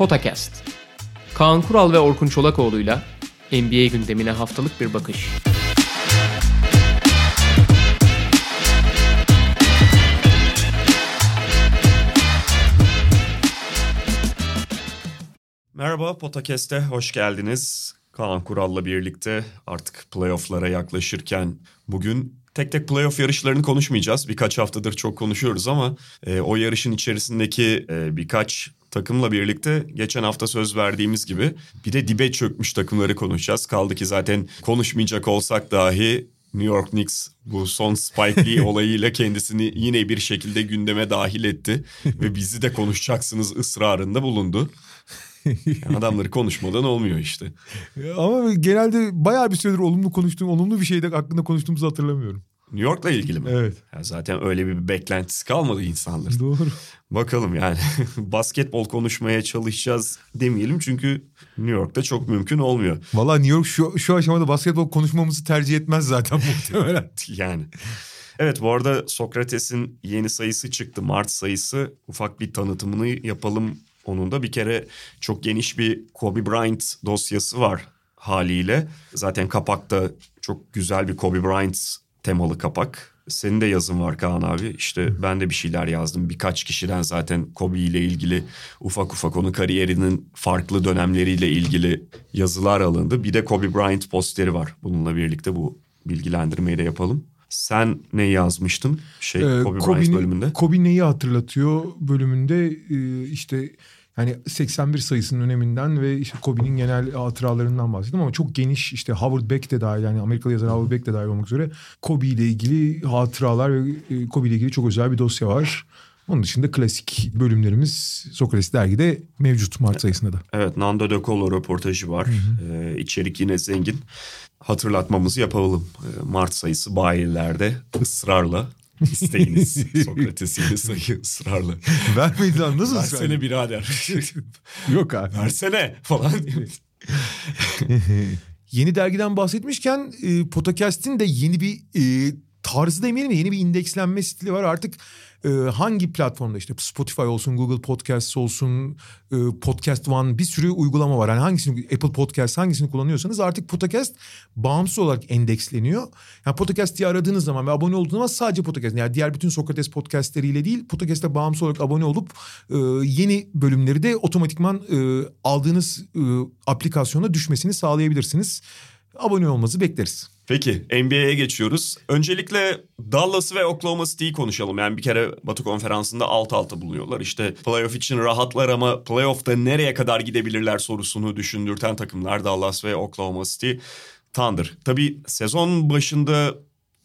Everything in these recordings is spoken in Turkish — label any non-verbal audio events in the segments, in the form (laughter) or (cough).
Potakast. Kaan Kural ve Orkun Çolakoğlu'yla NBA gündemine haftalık bir bakış. Merhaba Potakest'e hoş geldiniz. Kaan Kural'la birlikte artık playoff'lara yaklaşırken bugün tek tek playoff yarışlarını konuşmayacağız. Birkaç haftadır çok konuşuyoruz ama e, o yarışın içerisindeki e, birkaç takımla birlikte geçen hafta söz verdiğimiz gibi bir de dibe çökmüş takımları konuşacağız. Kaldı ki zaten konuşmayacak olsak dahi New York Knicks bu son Spike Lee (laughs) olayıyla kendisini yine bir şekilde gündeme dahil etti ve bizi de konuşacaksınız ısrarında bulundu. Yani adamları konuşmadan olmuyor işte. Ama genelde bayağı bir süredir olumlu konuştuğum, olumlu bir şeyde hakkında konuştuğumuzu hatırlamıyorum. New York'la ilgili mi? Evet. Ya zaten öyle bir beklentisi kalmadı insanların. Doğru. Bakalım yani (laughs) basketbol konuşmaya çalışacağız demeyelim çünkü New York'ta çok mümkün olmuyor. Valla New York şu, şu aşamada basketbol konuşmamızı tercih etmez zaten (laughs) muhtemelen. yani. Evet bu arada Sokrates'in yeni sayısı çıktı. Mart sayısı. Ufak bir tanıtımını yapalım onun da. Bir kere çok geniş bir Kobe Bryant dosyası var haliyle. Zaten kapakta çok güzel bir Kobe Bryant temalı kapak. Senin de yazın var Kaan abi. İşte ben de bir şeyler yazdım. Birkaç kişiden zaten Kobe ile ilgili ufak ufak onun kariyerinin farklı dönemleriyle ilgili yazılar alındı. Bir de Kobe Bryant posteri var. Bununla birlikte bu bilgilendirmeyi de yapalım. Sen ne yazmıştın şey Ee, Kobe Bryant bölümünde? Kobe neyi hatırlatıyor bölümünde e, işte yani 81 sayısının öneminden ve işte Kobe'nin genel hatıralarından bahsettim ama çok geniş işte Howard Beck de dahil yani Amerikalı yazar Howard Beck de dahil olmak üzere Kobe ile ilgili hatıralar ve e, Kobe ile ilgili çok özel bir dosya var. Onun dışında klasik bölümlerimiz Sokrates dergide mevcut Mart sayısında da. Evet Nando De Colo röportajı var. Ee, içerik yine zengin. Hatırlatmamızı yapalım. Ee, Mart sayısı bayilerde ısrarla (laughs) isteyiniz. (laughs) Sokrates yeni sayı ısrarla. Vermedi lan nasıl Versene birader. (laughs) Yok abi. Versene falan. Yeni dergiden bahsetmişken e, Podcast'in de yeni bir e, tarzı demeyelim de yeni bir indekslenme stili var. Artık e, hangi platformda işte Spotify olsun, Google Podcasts olsun, e, Podcast One bir sürü uygulama var. Yani hangisini Apple Podcast hangisini kullanıyorsanız artık Podcast bağımsız olarak endeksleniyor. Yani Podcast diye aradığınız zaman ve abone olduğunuz zaman sadece Podcast yani diğer bütün Sokrates podcastleriyle değil Podcast'e bağımsız olarak abone olup e, yeni bölümleri de otomatikman e, aldığınız e, aplikasyona düşmesini sağlayabilirsiniz. Abone olmanızı bekleriz. Peki NBA'ye geçiyoruz. Öncelikle Dallas ve Oklahoma City'yi konuşalım. Yani bir kere Batı konferansında alt alta bulunuyorlar. İşte playoff için rahatlar ama playoff'ta nereye kadar gidebilirler sorusunu düşündürten takımlar Dallas ve Oklahoma City Thunder. Tabii sezon başında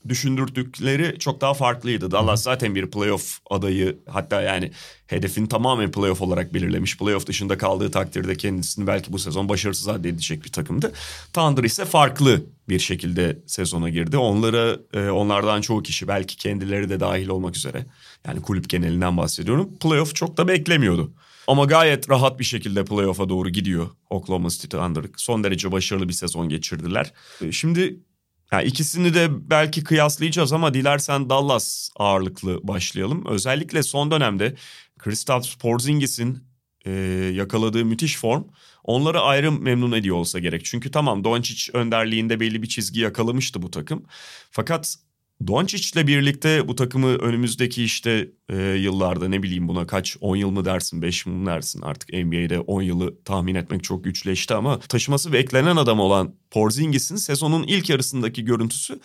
düşündürdükleri çok daha farklıydı. Dallas zaten bir playoff adayı hatta yani hedefini tamamen playoff olarak belirlemiş. Playoff dışında kaldığı takdirde kendisini belki bu sezon başarısız addedecek bir takımdı. Thunder ise farklı bir şekilde sezona girdi. Onlara e, onlardan çoğu kişi belki kendileri de dahil olmak üzere yani kulüp genelinden bahsediyorum. Playoff çok da beklemiyordu. Ama gayet rahat bir şekilde playoff'a doğru gidiyor Oklahoma City Thunder. Son derece başarılı bir sezon geçirdiler. E, Şimdi yani ikisini de belki kıyaslayacağız ama dilersen Dallas ağırlıklı başlayalım. Özellikle son dönemde Kristaps Porzingis'in e, yakaladığı müthiş form onları ayrı memnun ediyor olsa gerek. Çünkü tamam Doncic önderliğinde belli bir çizgi yakalamıştı bu takım. Fakat Doncic'le birlikte bu takımı önümüzdeki işte e, yıllarda ne bileyim buna kaç 10 yıl mı dersin 5 yıl mı dersin? Artık NBA'de 10 yılı tahmin etmek çok güçleşti ama taşıması beklenen adam olan Porzingis'in sezonun ilk yarısındaki görüntüsü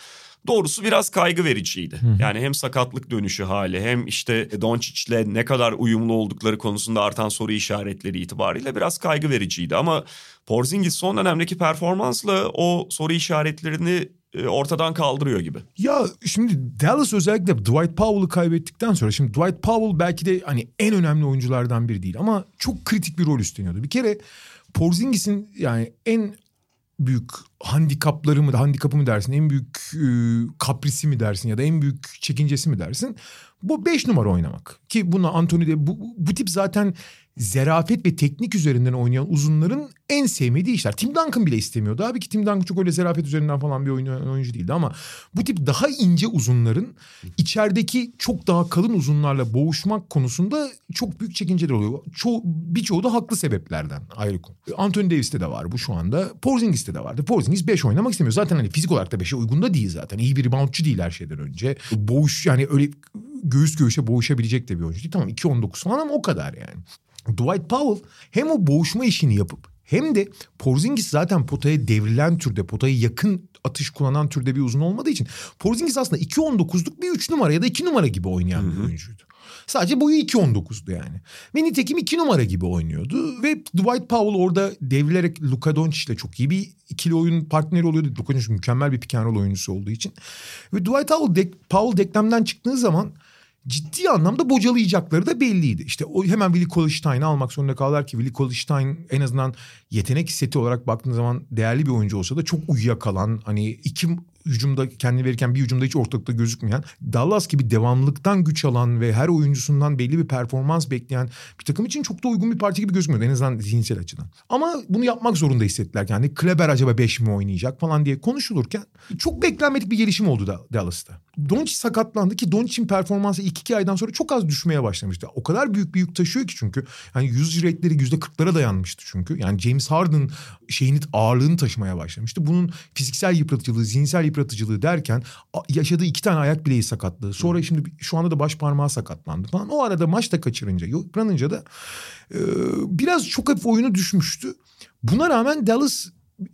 doğrusu biraz kaygı vericiydi. Yani hem sakatlık dönüşü hali hem işte Doncic'le ne kadar uyumlu oldukları konusunda artan soru işaretleri itibariyle biraz kaygı vericiydi. Ama Porzingis son dönemdeki performansla o soru işaretlerini ortadan kaldırıyor gibi. Ya şimdi Dallas özellikle Dwight Powell'ı kaybettikten sonra şimdi Dwight Powell belki de hani en önemli oyunculardan biri değil ama çok kritik bir rol üstleniyordu. Bir kere Porzingis'in yani en büyük handikapları mı handikapı mı dersin en büyük e, kaprisi mi dersin ya da en büyük çekincesi mi dersin bu 5 numara oynamak ki buna Anthony de bu, bu tip zaten zerafet ve teknik üzerinden oynayan uzunların en sevmediği işler. Tim Duncan bile istemiyordu. Abi ki Tim Duncan çok öyle zerafet üzerinden falan bir oynayan oyuncu değildi ama bu tip daha ince uzunların içerideki çok daha kalın uzunlarla boğuşmak konusunda çok büyük çekinceler oluyor. Ço birçoğu da haklı sebeplerden ayrı konu. Anthony Davis'te de var bu şu anda. Porzingis'te de vardı. Porzingis 5 oynamak istemiyor. Zaten hani fizik olarak da 5'e uygun da değil zaten. İyi bir reboundçı değil her şeyden önce. Boğuş yani öyle göğüs göğüse boğuşabilecek de bir oyuncu değil. Tamam 2-19 falan ama o kadar yani. Dwight Powell hem o boğuşma işini yapıp hem de Porzingis zaten potaya devrilen türde, potaya yakın atış kullanan türde bir uzun olmadığı için Porzingis aslında 2.19'luk bir 3 numara ya da 2 numara gibi oynayan Hı-hı. bir oyuncuydu. Sadece boyu 2.19'du yani. Ve nitekim 2 numara gibi oynuyordu. Ve Dwight Powell orada devrilerek Luka Doncic ile çok iyi bir ikili oyun partneri oluyordu. Luka Doncic mükemmel bir pick oyuncusu olduğu için. Ve Dwight Powell, de, Powell deklemden çıktığı zaman ciddi anlamda bocalayacakları da belliydi. İşte o hemen Willie Cauley-Stein'i almak zorunda kaldılar ki Willie Cauley-Stein en azından yetenek seti olarak baktığın zaman değerli bir oyuncu olsa da çok uyuyakalan hani iki hücumda kendini verirken bir hücumda hiç ortalıkta gözükmeyen Dallas gibi devamlıktan güç alan ve her oyuncusundan belli bir performans bekleyen bir takım için çok da uygun bir parti gibi gözükmüyordu en azından zihinsel açıdan. Ama bunu yapmak zorunda hissettiler. Yani Kleber acaba 5 mi oynayacak falan diye konuşulurken çok beklenmedik bir gelişim oldu da Dallas'ta. Doncic sakatlandı ki Doncic'in performansı ilk iki aydan sonra çok az düşmeye başlamıştı. O kadar büyük bir yük taşıyor ki çünkü. Yani yüz rate'leri yüzde kırklara dayanmıştı çünkü. Yani James Harden şeyini ağırlığını taşımaya başlamıştı. Bunun fiziksel yıpratıcılığı, zihinsel yıpratıcılığı derken yaşadığı iki tane ayak bileği sakatlığı. Sonra şimdi şu anda da baş parmağı sakatlandı falan. O arada maçta kaçırınca, yıpranınca da e, biraz çok hafif oyunu düşmüştü. Buna rağmen Dallas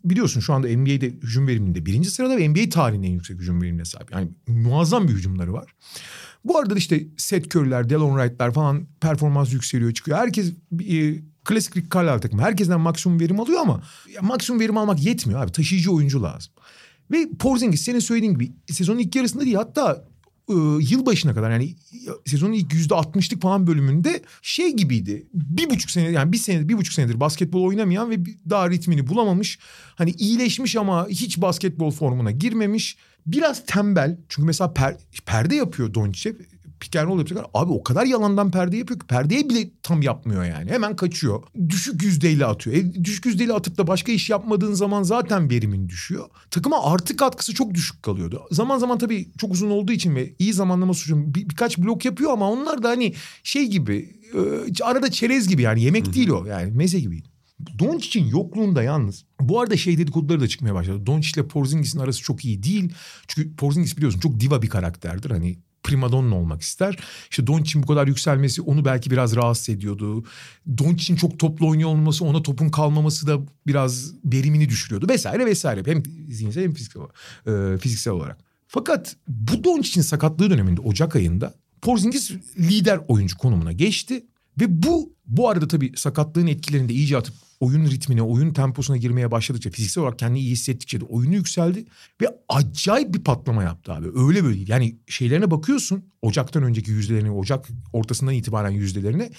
biliyorsun şu anda NBA'de hücum veriminde birinci sırada ve NBA tarihinin en yüksek hücum verimine sahip. Yani muazzam bir hücumları var. Bu arada işte Seth Curry'ler, Delon Wright'lar falan performans yükseliyor çıkıyor. Herkes e, klasik Rick Carlisle takımı. Herkesten maksimum verim alıyor ama ya, maksimum verim almak yetmiyor abi. Taşıyıcı oyuncu lazım. Ve Porzingis senin söylediğin gibi sezonun ilk yarısında değil hatta e, yıl başına kadar yani sezonun ilk yüzde altmışlık falan bölümünde şey gibiydi. Bir buçuk sene yani bir sene bir buçuk senedir basketbol oynamayan ve daha ritmini bulamamış. Hani iyileşmiş ama hiç basketbol formuna girmemiş. Biraz tembel çünkü mesela per, perde yapıyor Doncic pick and roll yapacaklar. Abi o kadar yalandan perde yapıyor ki perdeye bile tam yapmıyor yani. Hemen kaçıyor. Düşük yüzdeyle atıyor. E, düşük yüzdeyle atıp da başka iş yapmadığın zaman zaten verimin düşüyor. Takıma artı katkısı çok düşük kalıyordu. Zaman zaman tabii çok uzun olduğu için ve iyi zamanlama suçum bir, birkaç blok yapıyor ama onlar da hani şey gibi e, arada çerez gibi yani yemek değil o yani meze gibi. Doncic'in yokluğunda yalnız bu arada şey dedikoduları da çıkmaya başladı. Doncic ile Porzingis'in arası çok iyi değil. Çünkü Porzingis biliyorsun çok diva bir karakterdir. Hani primadonna olmak ister. İşte Doncic'in bu kadar yükselmesi onu belki biraz rahatsız ediyordu. Doncic'in çok toplu oynuyor olması ona topun kalmaması da biraz verimini düşürüyordu vesaire vesaire. Hem zihinsel hem fiziksel, e, fiziksel olarak. Fakat bu Doncic'in sakatlığı döneminde Ocak ayında Porzingis lider oyuncu konumuna geçti. Ve bu bu arada tabii sakatlığın etkilerinde iyice atıp oyun ritmine, oyun temposuna girmeye başladıkça, fiziksel olarak kendini iyi hissettikçe de oyunu yükseldi. Ve acayip bir patlama yaptı abi. Öyle böyle değil. Yani şeylerine bakıyorsun. Ocak'tan önceki yüzdelerine, Ocak ortasından itibaren yüzdelerine.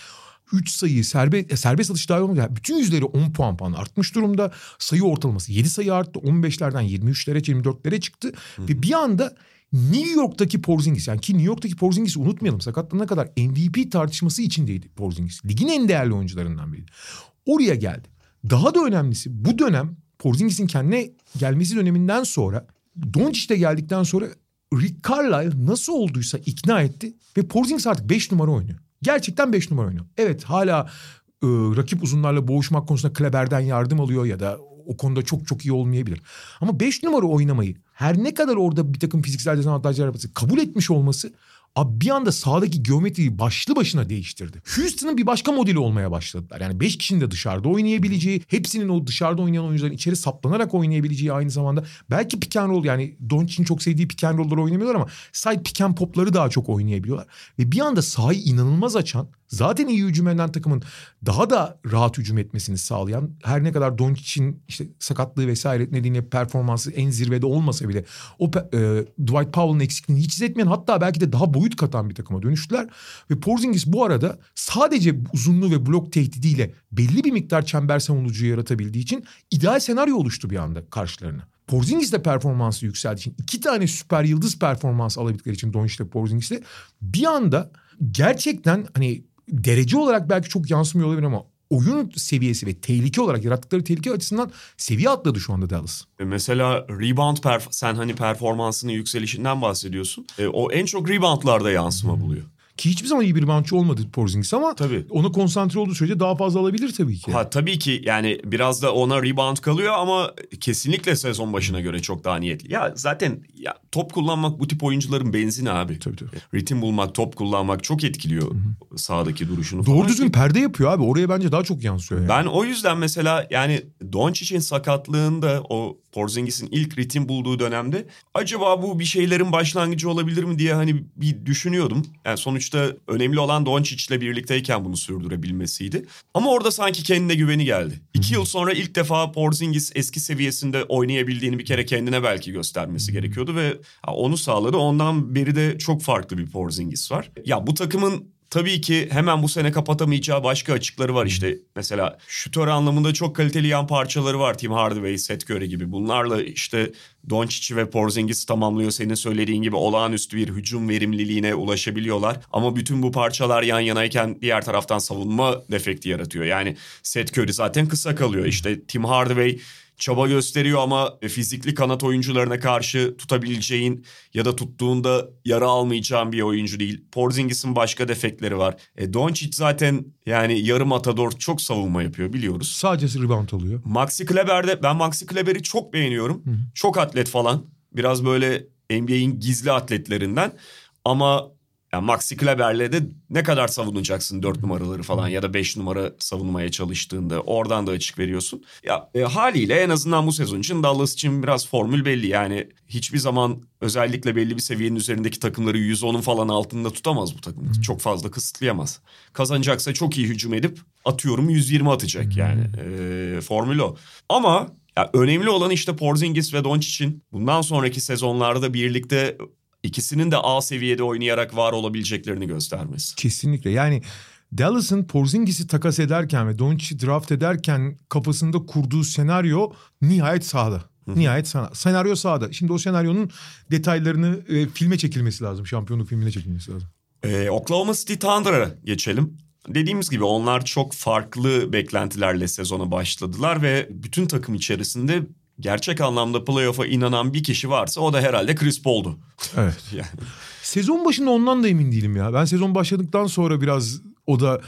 3 sayı serbest, e, serbest atış dahil. Yani bütün yüzleri 10 puan falan artmış durumda. Sayı ortalaması 7 sayı arttı. 15'lerden 23'lere 24'lere çıktı. Hı. Ve bir anda New York'taki Porzingis yani ki New York'taki Porzingis'i unutmayalım sakatlanana kadar MVP tartışması içindeydi Porzingis. Ligin en değerli oyuncularından biri. Oraya geldi. Daha da önemlisi bu dönem Porzingis'in kendine gelmesi döneminden sonra Doncic de geldikten sonra Rick Carlisle nasıl olduysa ikna etti ve Porzingis artık 5 numara oynuyor. Gerçekten 5 numara oynuyor. Evet hala e, rakip uzunlarla boğuşmak konusunda Kleber'den yardım alıyor ya da o konuda çok çok iyi olmayabilir. Ama 5 numara oynamayı her ne kadar orada bir takım fiziksel dezavantajlar yapması kabul etmiş olması Abi bir anda sahadaki geometriyi başlı başına değiştirdi. Houston'ın bir başka modeli olmaya başladılar. Yani beş kişinin de dışarıda oynayabileceği, hepsinin o dışarıda oynayan oyuncuların içeri saplanarak oynayabileceği aynı zamanda. Belki pick and roll yani Doncic'in çok sevdiği pick and roll'ları oynamıyorlar ama side pick and pop'ları daha çok oynayabiliyorlar. Ve bir anda sahayı inanılmaz açan, zaten iyi hücum eden takımın daha da rahat hücum etmesini sağlayan her ne kadar Doncic'in işte sakatlığı vesaire nedeniyle performansı en zirvede olmasa bile o e, Dwight Powell'ın eksikliğini hiç hissetmeyen hatta belki de daha boyut katan bir takıma dönüştüler. Ve Porzingis bu arada sadece uzunluğu ve blok tehdidiyle belli bir miktar çember savunucu yaratabildiği için ideal senaryo oluştu bir anda karşılarına. Porzingis de performansı yükseldiği için iki tane süper yıldız performans alabildikleri için Doncic ile Porzingis de bir anda gerçekten hani derece olarak belki çok yansımıyor olabilir ama oyun seviyesi ve tehlike olarak yarattıkları tehlike açısından seviye atladı şu anda Dallas. E, Mesela rebound perf sen hani performansının yükselişinden bahsediyorsun. E, o en çok reboundlarda yansıma buluyor. Ki hiçbir zaman iyi bir reboundçı olmadı Porzingis ama Tabii. ona konsantre olduğu sürece daha fazla alabilir tabii ki. Ha tabii ki yani biraz da ona rebound kalıyor ama kesinlikle sezon başına göre çok daha niyetli. Ya zaten ya top kullanmak bu tip oyuncuların benzini abi. Tabii, tabii. Ritim bulmak, top kullanmak çok etkiliyor sahadaki duruşunu Doğru falan. düzgün perde yapıyor abi. Oraya bence daha çok yansıyor yani. Ben o yüzden mesela yani Doncic'in sakatlığında o Porzingis'in ilk ritim bulduğu dönemde acaba bu bir şeylerin başlangıcı olabilir mi diye hani bir düşünüyordum. Yani sonuçta önemli olan Doncic'le birlikteyken bunu sürdürebilmesiydi. Ama orada sanki kendine güveni geldi. İki yıl sonra ilk defa Porzingis eski seviyesinde oynayabildiğini bir kere kendine belki göstermesi gerekiyordu ve onu sağladı. Ondan beri de çok farklı bir Porzingis var. Ya bu takımın Tabii ki hemen bu sene kapatamayacağı başka açıkları var işte. Mesela şutör anlamında çok kaliteli yan parçaları var. Tim Hardaway, Seth Curry gibi. Bunlarla işte Doncic ve Porzingis tamamlıyor. Senin söylediğin gibi olağanüstü bir hücum verimliliğine ulaşabiliyorlar. Ama bütün bu parçalar yan yanayken diğer taraftan savunma defekti yaratıyor. Yani Seth Curry zaten kısa kalıyor. İşte Tim Hardaway çaba gösteriyor ama fizikli kanat oyuncularına karşı tutabileceğin ya da tuttuğunda yara almayacağın bir oyuncu değil. Porzingis'in başka defekleri var. E, Doncic zaten yani yarım atador çok savunma yapıyor biliyoruz. Sadece rebound alıyor. Maxi Kleber'de ben Maxi Kleber'i çok beğeniyorum. Çok atlet falan. Biraz böyle NBA'in gizli atletlerinden. Ama yani Maxi Kleber'le de ne kadar savunacaksın dört numaraları falan ya da beş numara savunmaya çalıştığında oradan da açık veriyorsun. Ya e, haliyle en azından bu sezon için Dallas için biraz formül belli. Yani hiçbir zaman özellikle belli bir seviyenin üzerindeki takımları 110'un falan altında tutamaz bu takım. Çok fazla kısıtlayamaz. Kazanacaksa çok iyi hücum edip atıyorum 120 atacak yani. E, formül o. Ama ya önemli olan işte Porzingis ve Doncic'in bundan sonraki sezonlarda birlikte ikisinin de A seviyede oynayarak var olabileceklerini göstermesi. Kesinlikle yani Dallas'ın Porzingis'i takas ederken ve Doncic'i draft ederken kafasında kurduğu senaryo nihayet sahada. Nihayet sana. Senaryo sahada. Şimdi o senaryonun detaylarını e, filme çekilmesi lazım. Şampiyonluk filmine çekilmesi lazım. Ee, Oklahoma City Thunder'a geçelim. Dediğimiz gibi onlar çok farklı beklentilerle sezona başladılar ve bütün takım içerisinde gerçek anlamda playoff'a inanan bir kişi varsa o da herhalde Chris Paul'du. (laughs) Evet. yani. Sezon başında ondan da emin değilim ya. Ben sezon başladıktan sonra biraz o da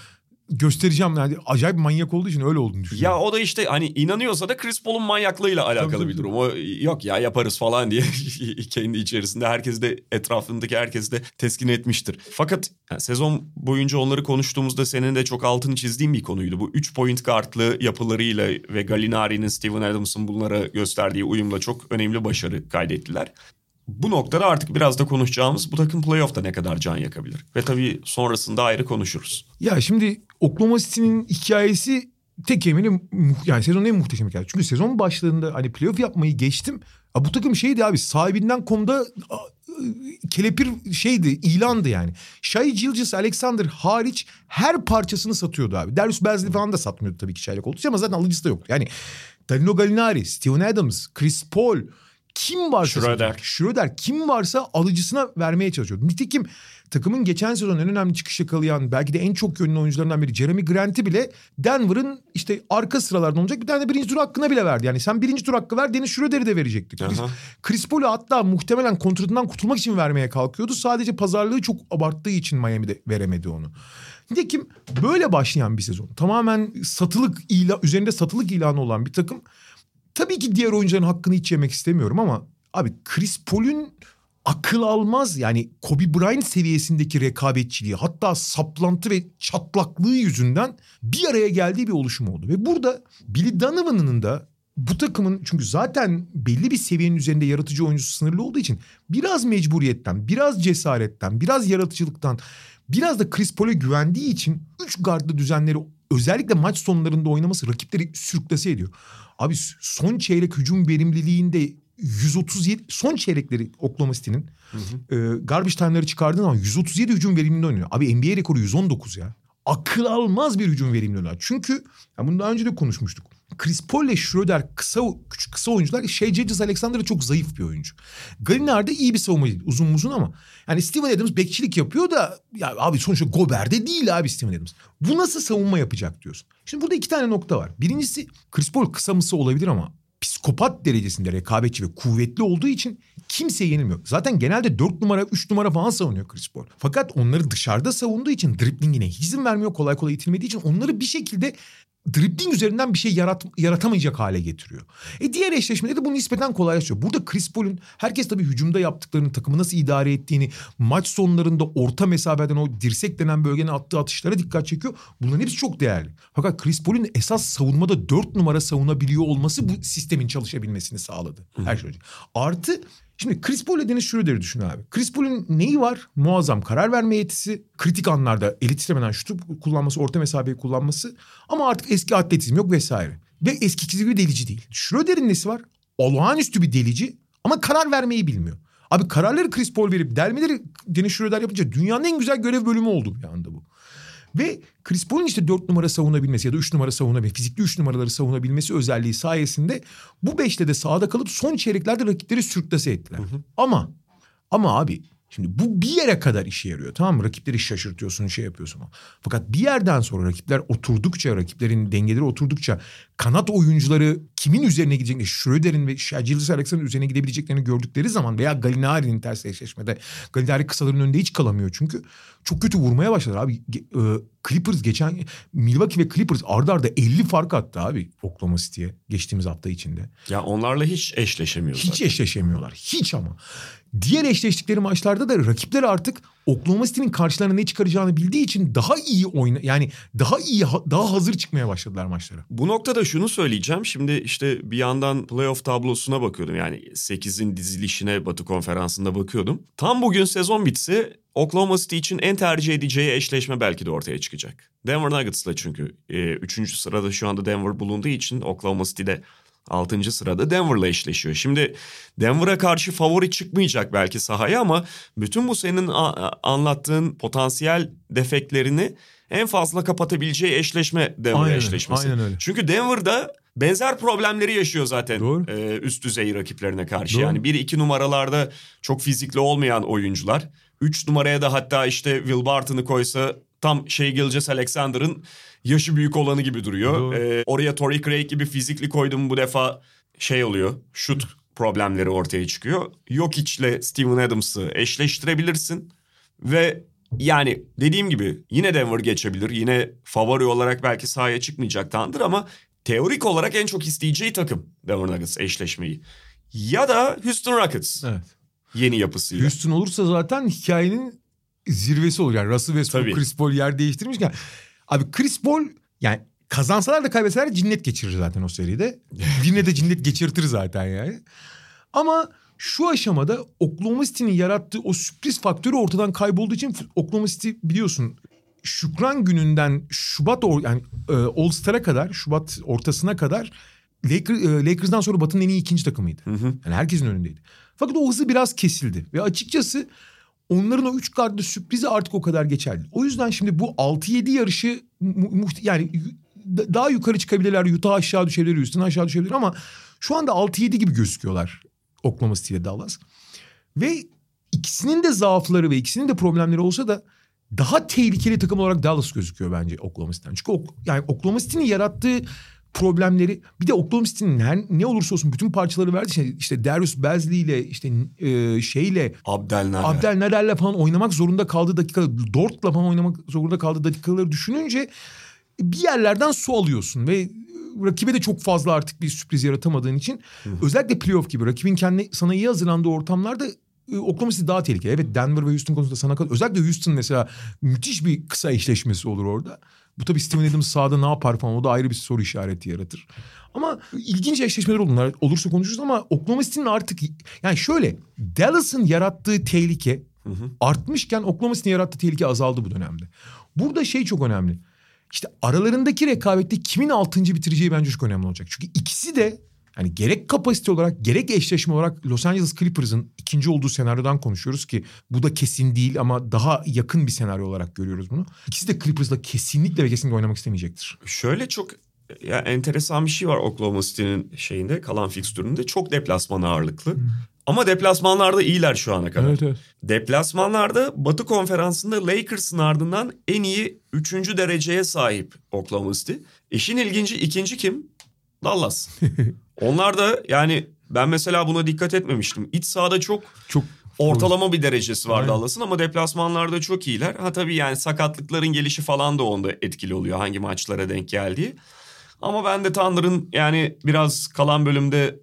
göstereceğim. Yani acayip manyak olduğu için öyle olduğunu düşünüyorum. Ya o da işte hani inanıyorsa da Chris Paul'un manyaklığıyla alakalı Tabii, bir durum. O yok ya yaparız falan diye (laughs) kendi içerisinde herkes de etrafındaki herkes de teskin etmiştir. Fakat yani sezon boyunca onları konuştuğumuzda senin de çok altını çizdiğin bir konuydu. Bu 3 point guardlı yapılarıyla ve Gallinari'nin Steven Adams'ın bunlara gösterdiği uyumla çok önemli başarı kaydettiler. Bu noktada artık biraz da konuşacağımız bu takım playoff'ta ne kadar can yakabilir. Ve tabii sonrasında ayrı konuşuruz. Ya şimdi Oklahoma City'nin hikayesi tek mu- yani sezonun en muhteşem hikayesi. Çünkü sezon başladığında hani playoff yapmayı geçtim. Ya bu takım şeydi abi sahibinden komda kelepir şeydi ilandı yani. Shai Gilgis Alexander hariç her parçasını satıyordu abi. Darius Bazley falan da satmıyordu tabii ki çaylak olduğu ama zaten alıcısı da yoktu. Yani Danilo Gallinari, Steven Adams, Chris Paul kim varsa Schroeder. Schroeder kim varsa alıcısına vermeye çalışıyordu. Nitekim takımın geçen sezon en önemli çıkış yakalayan belki de en çok yönlü oyuncularından biri Jeremy Grant'i bile Denver'ın işte arka sıralardan olacak bir tane de birinci tur hakkına bile verdi. Yani sen birinci tur hakkı ver Dennis Schroeder'i de verecekti. Chris, Aha. Chris Paul'u hatta muhtemelen kontratından kurtulmak için vermeye kalkıyordu. Sadece pazarlığı çok abarttığı için Miami'de veremedi onu. Nitekim böyle başlayan bir sezon. Tamamen satılık ilan, üzerinde satılık ilanı olan bir takım. Tabii ki diğer oyuncuların hakkını hiç yemek istemiyorum ama abi Chris Paul'ün akıl almaz yani Kobe Bryant seviyesindeki rekabetçiliği hatta saplantı ve çatlaklığı yüzünden bir araya geldiği bir oluşum oldu. Ve burada Billy Donovan'ın da bu takımın çünkü zaten belli bir seviyenin üzerinde yaratıcı oyuncusu sınırlı olduğu için biraz mecburiyetten, biraz cesaretten, biraz yaratıcılıktan, biraz da Chris Paul'e güvendiği için 3 gardlı düzenleri özellikle maç sonlarında oynaması rakipleri sürüklese ediyor. Abi son çeyrek hücum verimliliğinde 137 son çeyrekleri Oklahoma City'nin e, garbage time'ları çıkardığın zaman 137 hücum verimliliğinde oynuyor. Abi NBA rekoru 119 ya. Akıl almaz bir hücum verimliliği. Çünkü ya bunu daha önce de konuşmuştuk. Chris Paul ile Schroeder kısa küçük kısa oyuncular. Shea Gilgeous Alexander çok zayıf bir oyuncu. Gallinari de iyi bir savunma değil. Uzun uzun ama. Yani Steven Adams bekçilik yapıyor da ya abi sonuçta Gober'de değil abi Steven Adams. Bu nasıl savunma yapacak diyorsun. Şimdi burada iki tane nokta var. Birincisi Chris Paul kısa mısa olabilir ama psikopat derecesinde rekabetçi ve kuvvetli olduğu için kimseye yenilmiyor. Zaten genelde 4 numara 3 numara falan savunuyor Chris Paul. Fakat onları dışarıda savunduğu için driplingine izin vermiyor. Kolay kolay itilmediği için onları bir şekilde dribbling üzerinden bir şey yarat, yaratamayacak hale getiriyor. E diğer eşleşmede de bu nispeten kolaylaşıyor. Burada Chris Paul'un herkes tabii hücumda yaptıklarını, takımı nasıl idare ettiğini, maç sonlarında orta mesafeden o dirsek denen bölgene attığı atışlara dikkat çekiyor. Bunların hepsi çok değerli. Fakat Chris Paul'un esas savunmada dört numara savunabiliyor olması bu sistemin çalışabilmesini sağladı. Her şey önce. Artı Şimdi Chris Paul ile Dennis Schroeder'i düşün abi. Chris Paul'un neyi var? Muazzam karar verme yetisi. Kritik anlarda eli titremeden şutu kullanması, orta mesafeyi kullanması. Ama artık eski atletizm yok vesaire. Ve eskisi gibi delici değil. Schroeder'in nesi var? Olağanüstü bir delici ama karar vermeyi bilmiyor. Abi kararları Chris Paul verip delmeleri Dennis Schroeder yapınca dünyanın en güzel görev bölümü oldu bir anda bu. Ve Chris Paul'un işte dört numara savunabilmesi ya da üç numara savunabilmesi, fizikli üç numaraları savunabilmesi özelliği sayesinde bu beşte de sahada kalıp son çeyreklerde rakipleri sürklase ettiler. Hı hı. Ama ama abi Şimdi bu bir yere kadar işe yarıyor tamam mı? Rakipleri şaşırtıyorsun şey yapıyorsun. Fakat bir yerden sonra rakipler oturdukça rakiplerin dengeleri oturdukça kanat oyuncuları kimin üzerine gideceklerini Schröder'in ve Gilles Alexander'ın üzerine gidebileceklerini gördükleri zaman veya Galinari'nin ters eşleşmede Galinari kısaların önünde hiç kalamıyor çünkü. Çok kötü vurmaya başladılar abi. E, Clippers geçen Milwaukee ve Clippers ardarda arda 50 fark attı abi Oklahoma City'ye geçtiğimiz hafta içinde. Ya onlarla hiç eşleşemiyor Hiç eşleşemiyorlar. Hiç ama. Diğer eşleştikleri maçlarda da rakipler artık Oklahoma City'nin karşılarına ne çıkaracağını bildiği için daha iyi oyna yani daha iyi daha hazır çıkmaya başladılar maçlara. Bu noktada şunu söyleyeceğim. Şimdi işte bir yandan playoff tablosuna bakıyordum. Yani 8'in dizilişine Batı Konferansı'nda bakıyordum. Tam bugün sezon bitse Oklahoma City için en tercih edeceği eşleşme belki de ortaya çıkacak. Denver Nuggets'la çünkü. E, üçüncü sırada şu anda Denver bulunduğu için Oklahoma City'de 6. sırada Denver'la eşleşiyor. Şimdi Denver'a karşı favori çıkmayacak belki sahaya ama bütün bu senin anlattığın potansiyel defeklerini en fazla kapatabileceği eşleşme Denver aynen, eşleşmesi. Aynen öyle. Çünkü Denver'da benzer problemleri yaşıyor zaten Doğru. E, üst düzey rakiplerine karşı. Doğru. Yani bir iki numaralarda çok fizikli olmayan oyuncular. Üç numaraya da hatta işte Will Barton'ı koysa tam şey Gilgis Alexander'ın yaşı büyük olanı gibi duruyor. Ee, oraya Torrey Craig gibi fizikli koydum bu defa şey oluyor. Şut problemleri ortaya çıkıyor. Yok içle Steven Adams'ı eşleştirebilirsin. Ve yani dediğim gibi yine Denver geçebilir. Yine favori olarak belki sahaya çıkmayacaktandır ama teorik olarak en çok isteyeceği takım Denver Nuggets eşleşmeyi. Ya da Houston Rockets. Evet. Yeni yapısıyla. Houston olursa zaten hikayenin zirvesi olur. Yani Russell Westbrook. Chris Paul yer değiştirmişken. Abi Chris Paul yani kazansalar da kaybetseler cinnet geçirir zaten o seride. (laughs) Yine de cinnet geçirtir zaten yani. Ama şu aşamada Oklahoma City'nin yarattığı o sürpriz faktörü ortadan kaybolduğu için Oklahoma City biliyorsun Şükran gününden Şubat or, yani e, All Star'a kadar Şubat ortasına kadar Laker, e, Lakers'dan sonra Batı'nın en iyi ikinci takımıydı. Hı hı. Yani herkesin önündeydi. Fakat o hızı biraz kesildi ve açıkçası onların o üç kartlı sürprizi artık o kadar geçerli. O yüzden şimdi bu 6-7 yarışı yani daha yukarı çıkabilirler. Utah aşağı düşebilir, Houston aşağı düşebilir ama şu anda 6-7 gibi gözüküyorlar Oklahoma City ile Dallas. Ve ikisinin de zaafları ve ikisinin de problemleri olsa da daha tehlikeli takım olarak Dallas gözüküyor bence Oklahoma City'den. Çünkü yani Oklahoma City'nin yarattığı problemleri bir de Oklahoma City'nin her, ne olursa olsun bütün parçaları verdi. İşte, işte Darius Bazley ile işte e, şeyle Abdelnader. Abdelnader'le falan oynamak zorunda kaldığı dakika Dort'la falan oynamak zorunda kaldığı dakikaları düşününce bir yerlerden su alıyorsun ve rakibe de çok fazla artık bir sürpriz yaratamadığın için Hı. özellikle playoff gibi rakibin kendi sana iyi hazırlandığı ortamlarda e, Oklahoma City daha tehlikeli. Evet Denver ve Houston konusunda sana kalır. Özellikle Houston mesela müthiş bir kısa eşleşmesi olur orada. Bu tabii Steven Adams sahada ne yapar falan o da ayrı bir soru işareti yaratır. Ama ilginç eşleşmeler olur. olursa konuşuruz ama Oklahoma City'nin artık yani şöyle Dallas'ın yarattığı tehlike hı hı. artmışken Oklahoma City'nin yarattığı tehlike azaldı bu dönemde. Burada şey çok önemli. İşte aralarındaki rekabette kimin altıncı bitireceği bence çok önemli olacak. Çünkü ikisi de yani gerek kapasite olarak gerek eşleşme olarak Los Angeles Clippers'ın ikinci olduğu senaryodan konuşuyoruz ki bu da kesin değil ama daha yakın bir senaryo olarak görüyoruz bunu. İkisi de Clippers'la kesinlikle ve kesinlikle oynamak istemeyecektir. Şöyle çok ya enteresan bir şey var Oklahoma City'nin şeyinde kalan fikstüründe çok deplasman ağırlıklı. Ama deplasmanlarda iyiler şu ana kadar. Evet evet. Deplasmanlarda Batı Konferansı'nda Lakers'ın ardından en iyi 3. dereceye sahip Oklahoma City. İşin ilginci ikinci kim? Dallas. (laughs) Onlar da yani ben mesela buna dikkat etmemiştim. İç sahada çok Çok ortalama bir derecesi var Aynen. Dallas'ın ama deplasmanlarda çok iyiler. Ha tabii yani sakatlıkların gelişi falan da onda etkili oluyor hangi maçlara denk geldiği. Ama ben de Thunder'ın yani biraz kalan bölümde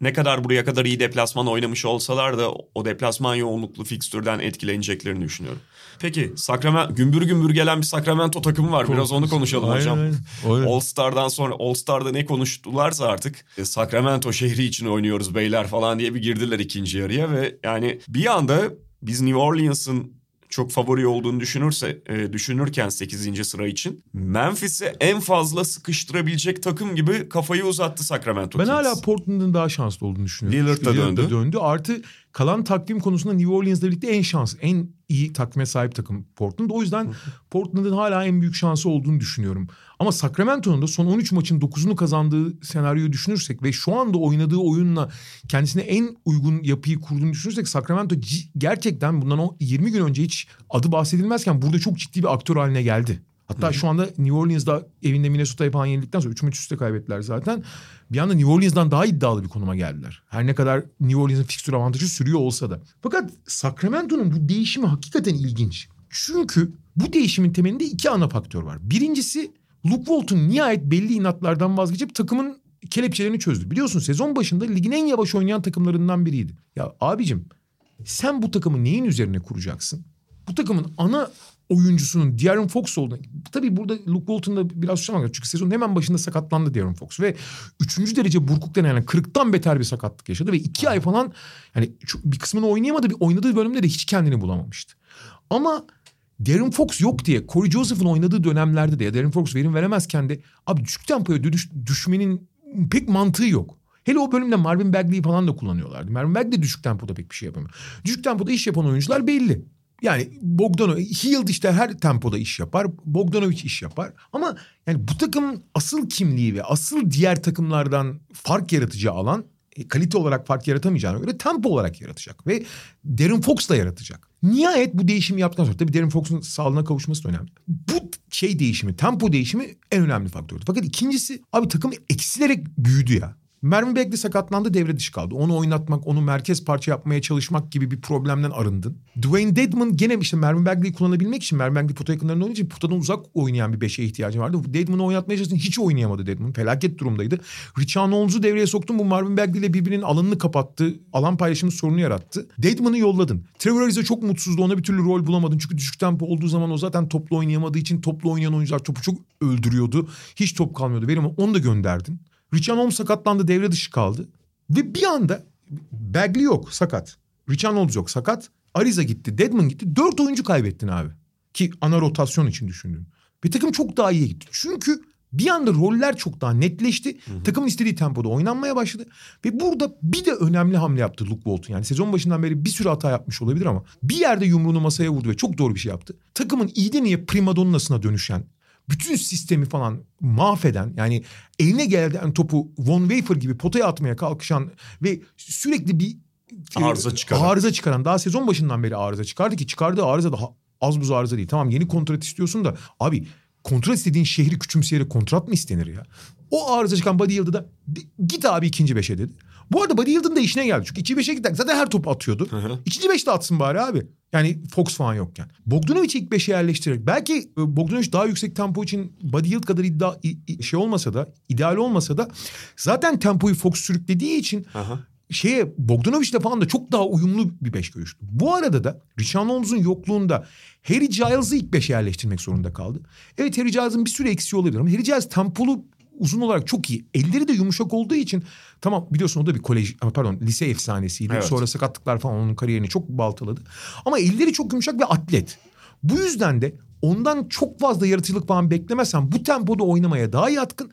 ne kadar buraya kadar iyi deplasman oynamış olsalar da o deplasman yoğunluklu fikstürden etkileneceklerini düşünüyorum. Peki Sacramento gümbür gümbür gelen bir Sacramento takımı var. Biraz onu konuşalım Aynen, hocam. aynen. All Star'dan sonra All Star'da ne konuştularsa artık e, Sacramento şehri için oynuyoruz beyler falan diye bir girdiler ikinci yarıya ve yani bir anda biz New Orleans'ın çok favori olduğunu düşünürse e, düşünürken 8. sıra için Memphis'e en fazla sıkıştırabilecek takım gibi kafayı uzattı Sacramento Ben Kings. hala Portland'ın daha şanslı olduğunu düşünüyorum. Lillard da döndü. döndü. Artı kalan takvim konusunda New Orleans'la birlikte en şans, en iyi takvime sahip takım Portland. O yüzden Portland'ın hala en büyük şansı olduğunu düşünüyorum. Ama Sacramento'nun da son 13 maçın 9'unu kazandığı senaryoyu düşünürsek ve şu anda oynadığı oyunla kendisine en uygun yapıyı kurduğunu düşünürsek Sacramento gerçekten bundan o 20 gün önce hiç adı bahsedilmezken burada çok ciddi bir aktör haline geldi. Hatta şu anda New Orleans'da evinde Minnesota'ya falan yenildikten sonra 3 maç üstte kaybettiler zaten. Bir anda New Orleans'dan daha iddialı bir konuma geldiler. Her ne kadar New Orleans'ın fikstür avantajı sürüyor olsa da. Fakat Sacramento'nun bu değişimi hakikaten ilginç. Çünkü bu değişimin temelinde iki ana faktör var. Birincisi Luke Walton nihayet belli inatlardan vazgeçip takımın kelepçelerini çözdü. Biliyorsun sezon başında ligin en yavaş oynayan takımlarından biriydi. Ya abicim sen bu takımı neyin üzerine kuracaksın? Bu takımın ana oyuncusunun De'Aaron Fox olduğunu... Tabii burada Luke Walton'da biraz suçlamak Çünkü sezonun hemen başında sakatlandı De'Aaron Fox. Ve üçüncü derece burkuk denen yani kırıktan beter bir sakatlık yaşadı. Ve iki ay falan yani bir kısmını oynayamadı. Bir oynadığı bölümde de hiç kendini bulamamıştı. Ama Darren Fox yok diye Corey Joseph'ın oynadığı dönemlerde de ya Darren Fox verim veremezken de abi düşük tempoya düş, düşmenin pek mantığı yok. Hele o bölümde Marvin Bagley'i falan da kullanıyorlardı. Marvin Bagley düşük tempoda pek bir şey yapamıyor. Düşük tempoda iş yapan oyuncular belli. Yani Bogdanovic, Hield işte her tempoda iş yapar. Bogdanovic iş yapar. Ama yani bu takımın asıl kimliği ve asıl diğer takımlardan fark yaratıcı alan e, kalite olarak fark yaratamayacağına göre tempo olarak yaratacak. Ve Darren Fox da yaratacak. Nihayet bu değişimi yaptıktan sonra tabii Darren Fox'un sağlığına kavuşması da önemli. Bu şey değişimi, tempo değişimi en önemli faktördü. Fakat ikincisi abi takım eksilerek büyüdü ya. Mermi Bagley sakatlandı devre dışı kaldı. Onu oynatmak, onu merkez parça yapmaya çalışmak gibi bir problemden arındın. Dwayne Dedman gene işte Mervin Bagley'i kullanabilmek için Mervin Bagley pota yakınlarında için potadan uzak oynayan bir beşe ihtiyacı vardı. Dedman'ı oynatmaya çalıştın hiç oynayamadı Dedman. Felaket durumdaydı. Richard Holmes'u devreye soktun bu Marvin Bagley ile birbirinin alanını kapattı. Alan paylaşımı sorunu yarattı. Dedman'ı yolladın. Trevor Ariza çok mutsuzdu ona bir türlü rol bulamadın. Çünkü düşük tempo olduğu zaman o zaten toplu oynayamadığı için toplu oynayan oyuncular topu çok öldürüyordu. Hiç top kalmıyordu. Verim onu da gönderdin. Richard Holmes sakatlandı devre dışı kaldı. Ve bir anda Bagley yok sakat. Richard Holmes yok sakat. Ariza gitti. Deadman gitti. Dört oyuncu kaybettin abi. Ki ana rotasyon için düşündüğün. Ve takım çok daha iyiye gitti. Çünkü bir anda roller çok daha netleşti. Takımın istediği tempoda oynanmaya başladı. Ve burada bir de önemli hamle yaptı Luke Walton. Yani sezon başından beri bir sürü hata yapmış olabilir ama bir yerde yumruğunu masaya vurdu ve çok doğru bir şey yaptı. Takımın iyiden iyiye primadonnasına dönüşen bütün sistemi falan mahveden yani eline gelen topu Von Wafer gibi potaya atmaya kalkışan ve sürekli bir e, Arıza çıkaran. arıza çıkaran daha sezon başından beri arıza çıkardı ki çıkardığı arıza da az buz arıza değil. Tamam yeni kontrat istiyorsun da abi kontrat istediğin şehri küçümseyerek kontrat mı istenir ya? O arıza çıkan Buddy Yıldız'a da git abi ikinci beşe dedi. Bu arada Buddy Yıldız'ın da işine geldi. Çünkü ikinci beşe gittik. Zaten her topu atıyordu. İkinci beşte atsın bari abi. Yani Fox falan yokken. Bogdanovic'i ilk beşe yerleştirerek. Belki e, Bogdanovic daha yüksek tempo için Buddy Hield kadar iddia, şey olmasa da ideal olmasa da zaten tempoyu Fox sürüklediği için Aha. şeye Bogdanovic'le falan da çok daha uyumlu bir beş görüştü. Bu arada da Richard Holmes'un yokluğunda Harry Giles'ı ilk beşe yerleştirmek zorunda kaldı. Evet Harry Giles'ın bir sürü eksiği olabilir ama Harry Giles tempolu uzun olarak çok iyi. Elleri de yumuşak olduğu için tamam biliyorsun o da bir kolej pardon lise efsanesiydi. Evet. Sonra sakatlıklar falan onun kariyerini çok baltaladı. Ama elleri çok yumuşak ve atlet. Bu yüzden de ondan çok fazla yaratıcılık falan beklemezsen bu tempoda oynamaya daha yatkın.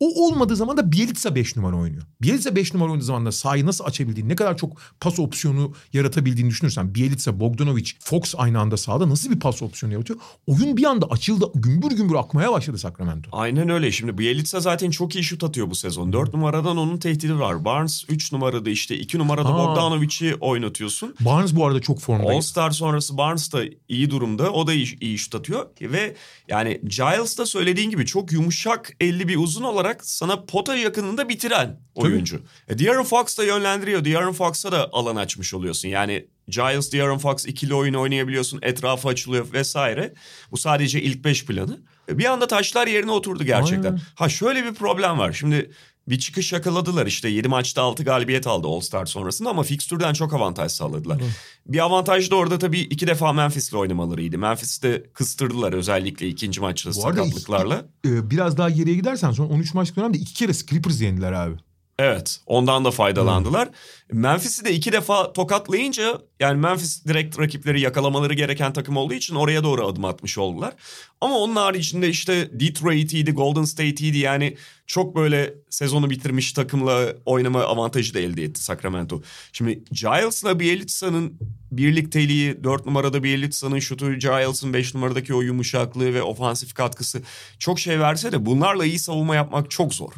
O olmadığı zaman da Bielitsa 5 numara oynuyor. Bielitsa 5 numara oynadığı zaman da sahayı nasıl açabildiğini, ne kadar çok pas opsiyonu yaratabildiğini düşünürsen Bielitsa, Bogdanovic, Fox aynı anda sahada nasıl bir pas opsiyonu yaratıyor? Oyun bir anda açıldı. Gümbür gümbür akmaya başladı Sacramento. Aynen öyle. Şimdi Bielitsa zaten çok iyi şut atıyor bu sezon. 4 numaradan onun tehdidi var. Barnes 3 numarada işte 2 numarada. Bogdanovic'i oynatıyorsun. Barnes bu arada çok formda. All Star sonrası Barnes da iyi durumda. O da iyi, iyi şut atıyor. Ve yani Giles da söylediğin gibi çok yumuşak elli bir uzun olarak sana pota yakınında bitiren oyuncu. E, De'Aaron Fox da yönlendiriyor. De'Aaron Fox'a da alan açmış oluyorsun. Yani Giles, De'Aaron Fox ikili oyun oynayabiliyorsun. Etrafı açılıyor vesaire. Bu sadece ilk beş planı. E, Bir anda taşlar yerine oturdu gerçekten. Aynen. Ha şöyle bir problem var. Şimdi bir çıkış yakaladılar işte 7 maçta 6 galibiyet aldı All Star sonrasında ama fikstürden çok avantaj sağladılar. Bir avantaj da orada tabii iki defa Memphis'le oynamalarıydı. Memphis'te kıstırdılar özellikle ikinci maçta sakatlıklarla. Ee, biraz daha geriye gidersen son 13 maçlık dönemde iki kere Clippers yendiler abi. Evet ondan da faydalandılar. Memphis'i de iki defa tokatlayınca yani Memphis direkt rakipleri yakalamaları gereken takım olduğu için oraya doğru adım atmış oldular. Ama onun haricinde işte Detroit'iydi, Golden State'iydi yani çok böyle sezonu bitirmiş takımla oynama avantajı da elde etti Sacramento. Şimdi Giles'la Bielitsa'nın birlikteliği, 4 numarada Bielitsa'nın şutu, Giles'ın 5 numaradaki o yumuşaklığı ve ofansif katkısı çok şey verse de bunlarla iyi savunma yapmak çok zor.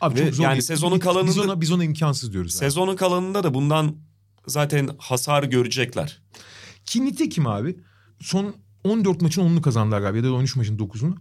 Abi Ve çok zor. yani değil. sezonun Biz kalanında- ona, biz ona imkansız diyoruz. abi. Sezonun kalanında da bundan zaten hasar görecekler. Ki nitekim abi son 14 maçın 10'unu kazandılar galiba ya da 13 maçın 9'unu.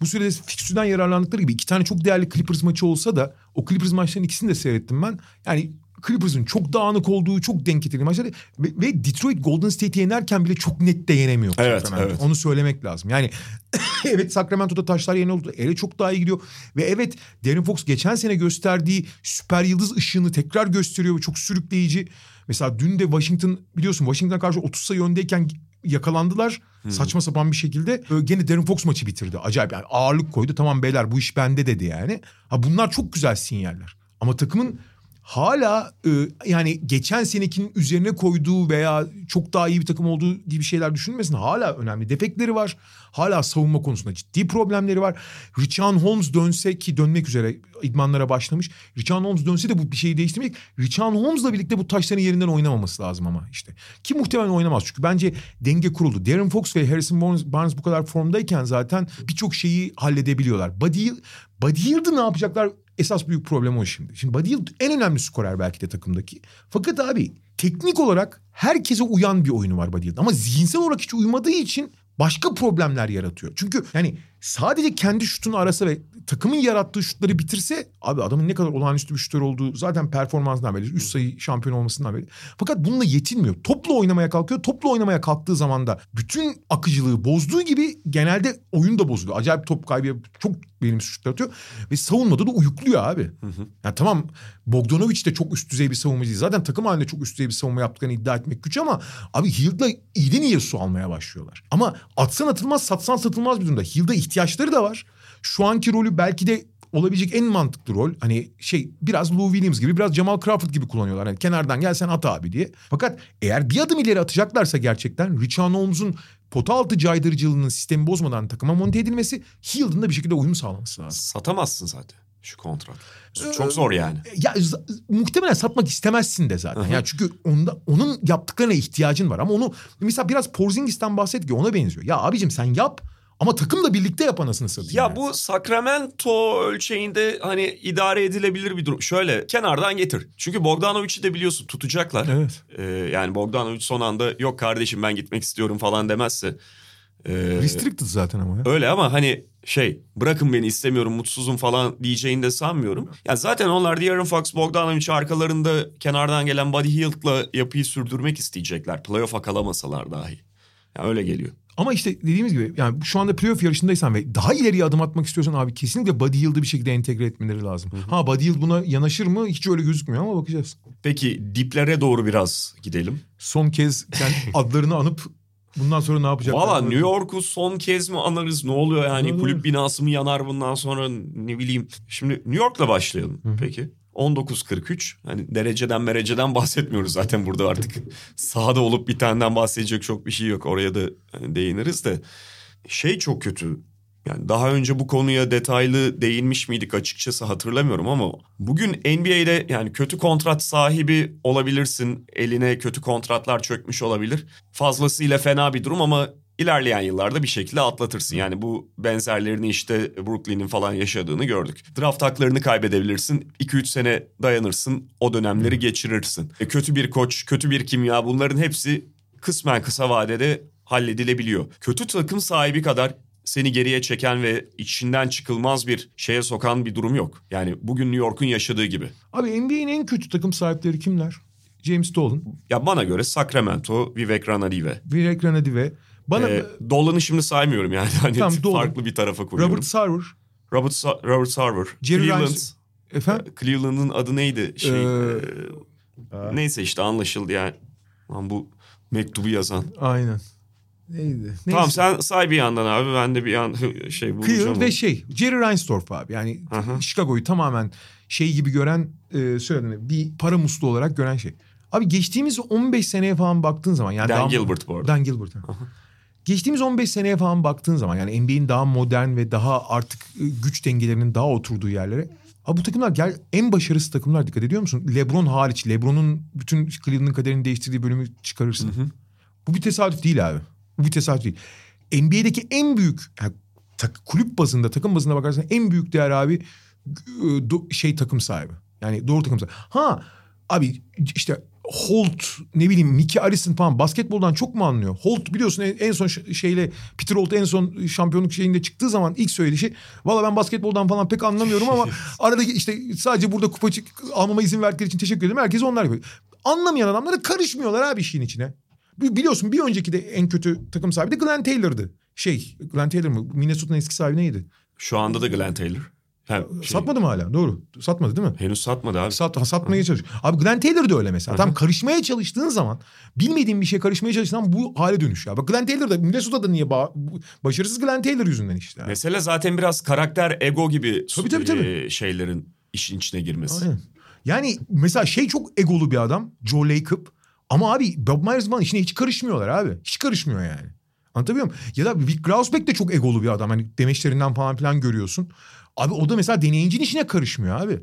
Bu sürede fikstürden yararlandıkları gibi iki tane çok değerli Clippers maçı olsa da o Clippers maçlarının ikisini de seyrettim ben. Yani Clippers'ın çok dağınık olduğu, çok denk getirdiği maçlar ve, ve Detroit Golden State'i yenerken bile çok net de yenemiyor. Evet, evet. Onu söylemek lazım. Yani (coughs) evet Sacramento'da taşlar yeni oldu. Ele çok daha iyi gidiyor. Ve evet Darren Fox geçen sene gösterdiği süper yıldız ışığını tekrar gösteriyor. Çok sürükleyici. Mesela dün de Washington biliyorsun Washington'a karşı 30 sayı öndeyken yakalandılar. Saçma sapan bir şekilde. Gene Darren Fox maçı bitirdi. Acayip yani ağırlık koydu. Tamam beyler bu iş bende dedi yani. Ha bunlar çok güzel sinyaller. Ama takımın hala e, yani geçen senekinin üzerine koyduğu veya çok daha iyi bir takım olduğu gibi şeyler düşünmesin. Hala önemli defekleri var. Hala savunma konusunda ciddi problemleri var. Richan Holmes dönse ki dönmek üzere idmanlara başlamış. Richan Holmes dönse de bu bir şeyi değiştirmeyecek. Richan Holmes'la birlikte bu taşların yerinden oynamaması lazım ama işte. Ki muhtemelen oynamaz çünkü bence denge kuruldu. Darren Fox ve Harrison Barnes, bu kadar formdayken zaten birçok şeyi halledebiliyorlar. Buddy, Buddy Hield'ı ne yapacaklar? Esas büyük problem o şimdi. Şimdi Hield en önemli skorer belki de takımdaki. Fakat abi teknik olarak herkese uyan bir oyunu var Hield. Ama zihinsel olarak hiç uymadığı için başka problemler yaratıyor. Çünkü yani sadece kendi şutunu arasa ve takımın yarattığı şutları bitirse abi adamın ne kadar olağanüstü bir şutör olduğu zaten performansından belli. Üst sayı şampiyon olmasından belli. Fakat bununla yetinmiyor. Topla oynamaya kalkıyor. Topla oynamaya kalktığı zaman da bütün akıcılığı bozduğu gibi genelde oyun da bozuluyor. Acayip top kaybı çok benim şutlar atıyor. Ve savunmada da uyukluyor abi. Yani tamam Bogdanovic de çok üst düzey bir savunmacı değil. Zaten takım halinde çok üst düzey bir savunma yaptıklarını iddia etmek güç ama abi Hield'la iyiden iyiye su almaya başlıyorlar. Ama atsan atılmaz satsan satılmaz bir durumda. Hield'a ihtiyaçları da var. Şu anki rolü belki de olabilecek en mantıklı rol. Hani şey biraz Lou Williams gibi biraz Jamal Crawford gibi kullanıyorlar. Hani kenardan gel sen at abi diye. Fakat eğer bir adım ileri atacaklarsa gerçekten Richard Holmes'un pota altı caydırıcılığının sistemi bozmadan takıma monte edilmesi Hield'ın da bir şekilde uyum sağlaması lazım. Satamazsın zaten şu kontrat. Çok zor yani. Ya muhtemelen satmak istemezsin de zaten. Ya çünkü onda onun yaptıklarına ihtiyacın var ama onu mesela biraz Porzingis'ten bahsettik ya ona benziyor. Ya abicim sen yap ama takımla birlikte yap anasını satayım. Ya yani. bu Sacramento ölçeğinde hani idare edilebilir bir durum. Şöyle kenardan getir. Çünkü Bogdanovic'i de biliyorsun tutacaklar. Evet. Ee, yani Bogdanovic son anda yok kardeşim ben gitmek istiyorum falan demezse. Ee, Restricted zaten ama ya. öyle ama hani şey bırakın beni istemiyorum mutsuzum falan diyeceğini de sanmıyorum. Ya zaten onlar De'Aaron Fox, Bogdanovic arkalarında kenardan gelen Buddy Hield'la yapıyı sürdürmek isteyecekler. Playoff'a kalamasalar dahi. Ya öyle geliyor. Ama işte dediğimiz gibi yani şu anda playoff yarışındaysan ve daha ileriye adım atmak istiyorsan abi kesinlikle Buddy Hield'ı bir şekilde entegre etmeleri lazım. Ha Buddy Hield buna yanaşır mı? Hiç öyle gözükmüyor ama bakacağız. Peki diplere doğru biraz gidelim. Son kez kendi (laughs) adlarını anıp bundan sonra ne yapacaklar? Valla New York'u son kez mi anarız ne oluyor yani Olur. kulüp binası mı yanar bundan sonra ne bileyim. Şimdi New York'la başlayalım peki. 19.43 hani dereceden mereceden bahsetmiyoruz zaten burada artık sahada olup bir taneden bahsedecek çok bir şey yok oraya da hani değiniriz de şey çok kötü Yani daha önce bu konuya detaylı değinmiş miydik açıkçası hatırlamıyorum ama bugün NBA'de yani kötü kontrat sahibi olabilirsin. Eline kötü kontratlar çökmüş olabilir. Fazlasıyla fena bir durum ama ilerleyen yıllarda bir şekilde atlatırsın. Yani bu benzerlerini işte Brooklyn'in falan yaşadığını gördük. Draft haklarını kaybedebilirsin. 2-3 sene dayanırsın. O dönemleri geçirirsin. E, kötü bir koç, kötü bir kimya bunların hepsi kısmen kısa vadede halledilebiliyor. Kötü takım sahibi kadar seni geriye çeken ve içinden çıkılmaz bir şeye sokan bir durum yok. Yani bugün New York'un yaşadığı gibi. Abi NBA'nin en kötü takım sahipleri kimler? James Dolan, Ya bana göre Sacramento, Vivek Ranadive. Vivek Ranadive. Bana Ee, Dolan'ı şimdi saymıyorum yani. (laughs) Hani Tamam, Dolan. farklı bir tarafa koyuyorum. Robert Sarver, Robert, Sa- Robert Sarver. Jerry Cleveland. Rice. efendim Cleveland'ın adı neydi? Şey, Ee, e, neyse işte anlaşıldı yani. Lan bu mektubu yazan. aynen. Neydi? Neyse. Tamam sen say bir yandan abi ben de bir yan (laughs) şey bulacağım. Cleveland ve şey Jerry Reinsdorf abi. Yani. Chicago'yu tamamen şey gibi gören e, söyledim bir para musluğu olarak gören şey. Abi geçtiğimiz 15 seneye falan baktığın zaman yani Dan daha- Gilbert bu arada. Dan Gilbert. ha. Geçtiğimiz 15 seneye falan baktığın zaman yani NBA'in daha modern ve daha artık e, güç dengelerinin daha oturduğu yerlere. Abi bu takımlar gel en başarısız takımlar dikkat ediyor musun? LeBron hariç. LeBron'un bütün Cleveland'ın kaderini değiştirdiği bölümü çıkarırsın. Bu bir tesadüf değil abi. Bu bir tesadüf değil. NBA'deki en büyük yani tak- kulüp bazında takım bazında bakarsan en büyük değer abi do- şey takım sahibi. Yani doğru takım sahibi. Ha abi işte Holt ne bileyim Mickey Allison falan basketboldan çok mu anlıyor? Holt biliyorsun en, son şeyle Peter Holt en son şampiyonluk şeyinde çıktığı zaman ilk söylediği şey valla ben basketboldan falan pek anlamıyorum ama (laughs) arada işte sadece burada kupa almama izin verdikleri için teşekkür ederim. Herkes onlar yapıyor. Anlamayan adamlara karışmıyorlar abi işin içine. Bi- Biliyorsun bir önceki de en kötü takım sahibi de Glenn Taylor'dı. Şey Glenn Taylor mı? Minnesota'nın eski sahibi neydi? Şu anda da Glenn Taylor. Ha, şey, Satmadı mı hala? Doğru. Satmadı değil mi? Henüz satmadı abi. Sat, ha, satmaya çalışıyor. Abi Glenn Taylor da öyle mesela. Tam karışmaya çalıştığın zaman bilmediğin bir şeye karışmaya çalıştığın zaman bu hale dönüşüyor. Bak Glenn Taylor da Minnesota'da niye ba- başarısız Glenn Taylor yüzünden işte. Yani. Mesele zaten biraz karakter, ego gibi Tabii, tabii, tabii. e, şeylerin işin içine girmesi. Aynen. Yani mesela şey çok egolu bir adam. Joe Lacob. Ama abi Bob Myers falan işine hiç karışmıyorlar abi. Hiç karışmıyor yani. Anlatabiliyor muyum? Ya da Vic Grausbeck de çok egolu bir adam. Hani demeçlerinden falan filan görüyorsun. Abi o da mesela deneyincinin işine karışmıyor abi.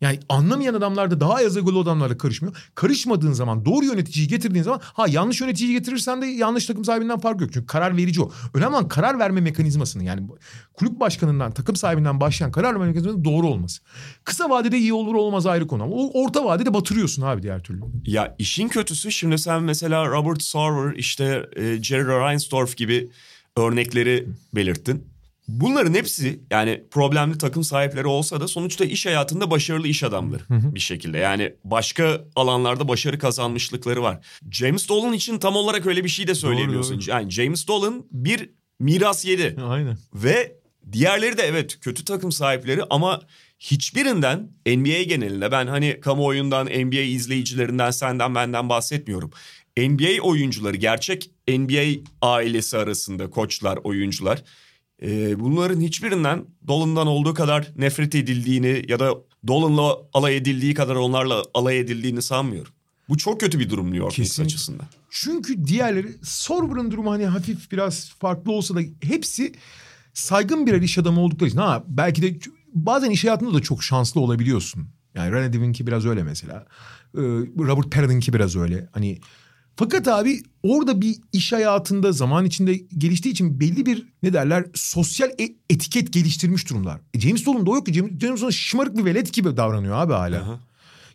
Yani anlamayan adamlar da daha az egolu adamlarla karışmıyor. Karışmadığın zaman doğru yöneticiyi getirdiğin zaman ha yanlış yöneticiyi getirirsen de yanlış takım sahibinden fark yok. Çünkü karar verici o. Önemli olan karar verme mekanizmasını yani kulüp başkanından takım sahibinden başlayan karar verme mekanizmasının doğru olması. Kısa vadede iyi olur olmaz ayrı konu ama orta vadede batırıyorsun abi diğer türlü. Ya işin kötüsü şimdi sen mesela Robert Sarver işte e, Jerry Reinsdorf gibi örnekleri belirttin. Bunların hepsi yani problemli takım sahipleri olsa da sonuçta iş hayatında başarılı iş adamları bir şekilde. Yani başka alanlarda başarı kazanmışlıkları var. James Dolan için tam olarak öyle bir şey de söyleyemiyorsun. doğru. Yani James Dolan bir miras yedi. (laughs) Aynen. Ve diğerleri de evet kötü takım sahipleri ama hiçbirinden NBA genelinde ben hani kamuoyundan NBA izleyicilerinden senden benden bahsetmiyorum. NBA oyuncuları gerçek NBA ailesi arasında koçlar oyuncular e, bunların hiçbirinden Dolan'dan olduğu kadar nefret edildiğini ya da Dolan'la alay edildiği kadar onlarla alay edildiğini sanmıyorum. Bu çok kötü bir durum New York Knicks açısından. Çünkü diğerleri Sorber'ın durumu hani hafif biraz farklı olsa da hepsi saygın birer iş adamı oldukları için. Ha belki de bazen iş hayatında da çok şanslı olabiliyorsun. Yani Rene Divinki biraz öyle mesela. Ee, Robert Perrin'inki biraz öyle. Hani fakat abi orada bir iş hayatında zaman içinde geliştiği için belli bir ne derler sosyal e- etiket geliştirmiş durumlar. E James Dolan'da o yok ki. James, James Dolan şımarık bir velet gibi davranıyor abi hala. Aha.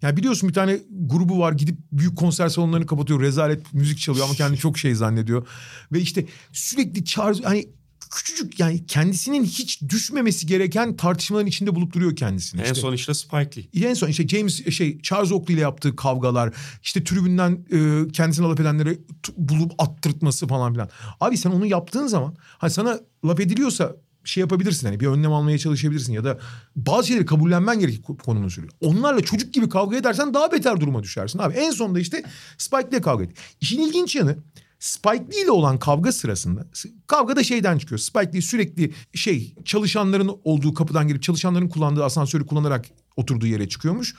Yani biliyorsun bir tane grubu var gidip büyük konser salonlarını kapatıyor. Rezalet müzik çalıyor ama (laughs) kendini çok şey zannediyor. Ve işte sürekli çağır hani küçücük yani kendisinin hiç düşmemesi gereken tartışmaların içinde bulup duruyor kendisini. En İşte son işte Spike Lee. en son işte James şey Charles Oakley ile yaptığı kavgalar, işte tribünden e, kendisine laf edenleri t- bulup attırtması falan filan. Abi sen onu yaptığın zaman hani sana laf ediliyorsa şey yapabilirsin hani bir önlem almaya çalışabilirsin ya da bazı şeyleri kabullenmen gerekir konunun sürüyor. Onlarla çocuk gibi kavga edersen daha beter duruma düşersin abi. En sonunda işte Spike ile kavga et. İşin ilginç yanı Spike Lee ile olan kavga sırasında kavga da şeyden çıkıyor. Spike Lee sürekli şey çalışanların olduğu kapıdan girip çalışanların kullandığı asansörü kullanarak oturduğu yere çıkıyormuş.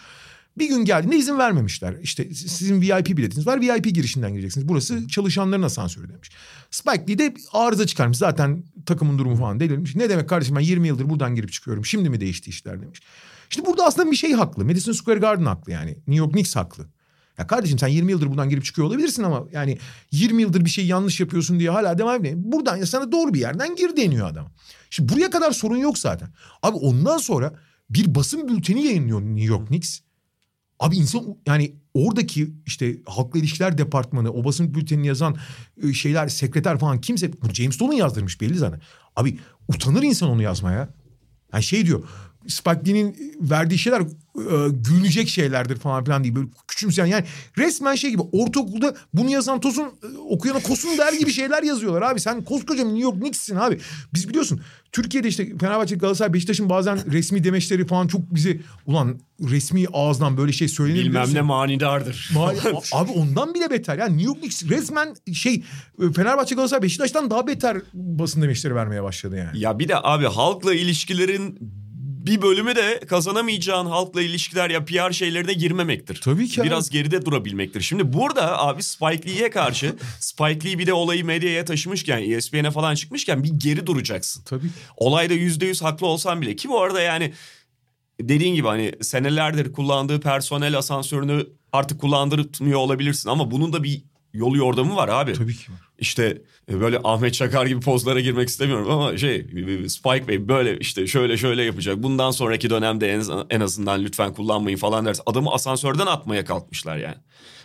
Bir gün geldiğinde izin vermemişler. İşte sizin VIP biletiniz var VIP girişinden gireceksiniz. Burası çalışanların asansörü demiş. Spike Lee de arıza çıkarmış. Zaten takımın durumu falan delirmiş. Ne demek kardeşim ben 20 yıldır buradan girip çıkıyorum. Şimdi mi değişti işler demiş. Şimdi burada aslında bir şey haklı. Madison Square Garden haklı yani. New York Knicks haklı. Ya kardeşim sen 20 yıldır buradan girip çıkıyor olabilirsin ama yani 20 yıldır bir şey yanlış yapıyorsun diye hala devam ediyor. Buradan ya sana doğru bir yerden gir deniyor adam. Şimdi buraya kadar sorun yok zaten. Abi ondan sonra bir basın bülteni yayınlıyor New York Knicks. Abi insan yani oradaki işte halkla ilişkiler departmanı o basın bültenini yazan e, şeyler sekreter falan kimse bu James Dolan yazdırmış belli zaten. Abi utanır insan onu yazmaya. Yani şey diyor Spike Lee'nin verdiği şeyler e, gülünecek şeylerdir falan filan diye böyle küçümseyen yani resmen şey gibi ortaokulda bunu yazan Tosun e, okuyana Kosun der gibi şeyler yazıyorlar abi sen koskoca New York Knicks'sin abi biz biliyorsun Türkiye'de işte Fenerbahçe Galatasaray Beşiktaş'ın bazen resmi demeçleri falan çok bizi ulan resmi ağızdan böyle şey söylenir Bilmem ne manidardır. Ma- abi ondan bile beter. Yani New York Knicks resmen şey e, Fenerbahçe Galatasaray Beşiktaş'tan daha beter basın demeçleri vermeye başladı yani. Ya bir de abi halkla ilişkilerin bir bölümü de kazanamayacağın halkla ilişkiler ya PR şeylerine girmemektir. Tabii ki abi. Biraz geride durabilmektir. Şimdi burada abi Spike Lee'ye karşı (laughs) Spike Lee bir de olayı medyaya taşımışken ESPN'e falan çıkmışken bir geri duracaksın. Tabii. Olayda yüzde yüz haklı olsan bile ki bu arada yani dediğin gibi hani senelerdir kullandığı personel asansörünü artık kullandırmıyor olabilirsin ama bunun da bir yolu yordamı var abi. Tabii ki var. İşte e, böyle Ahmet Çakar gibi pozlara girmek istemiyorum ama şey Spike Bey böyle işte şöyle şöyle yapacak. Bundan sonraki dönemde en, en azından lütfen kullanmayın falan derse adamı asansörden atmaya kalkmışlar yani.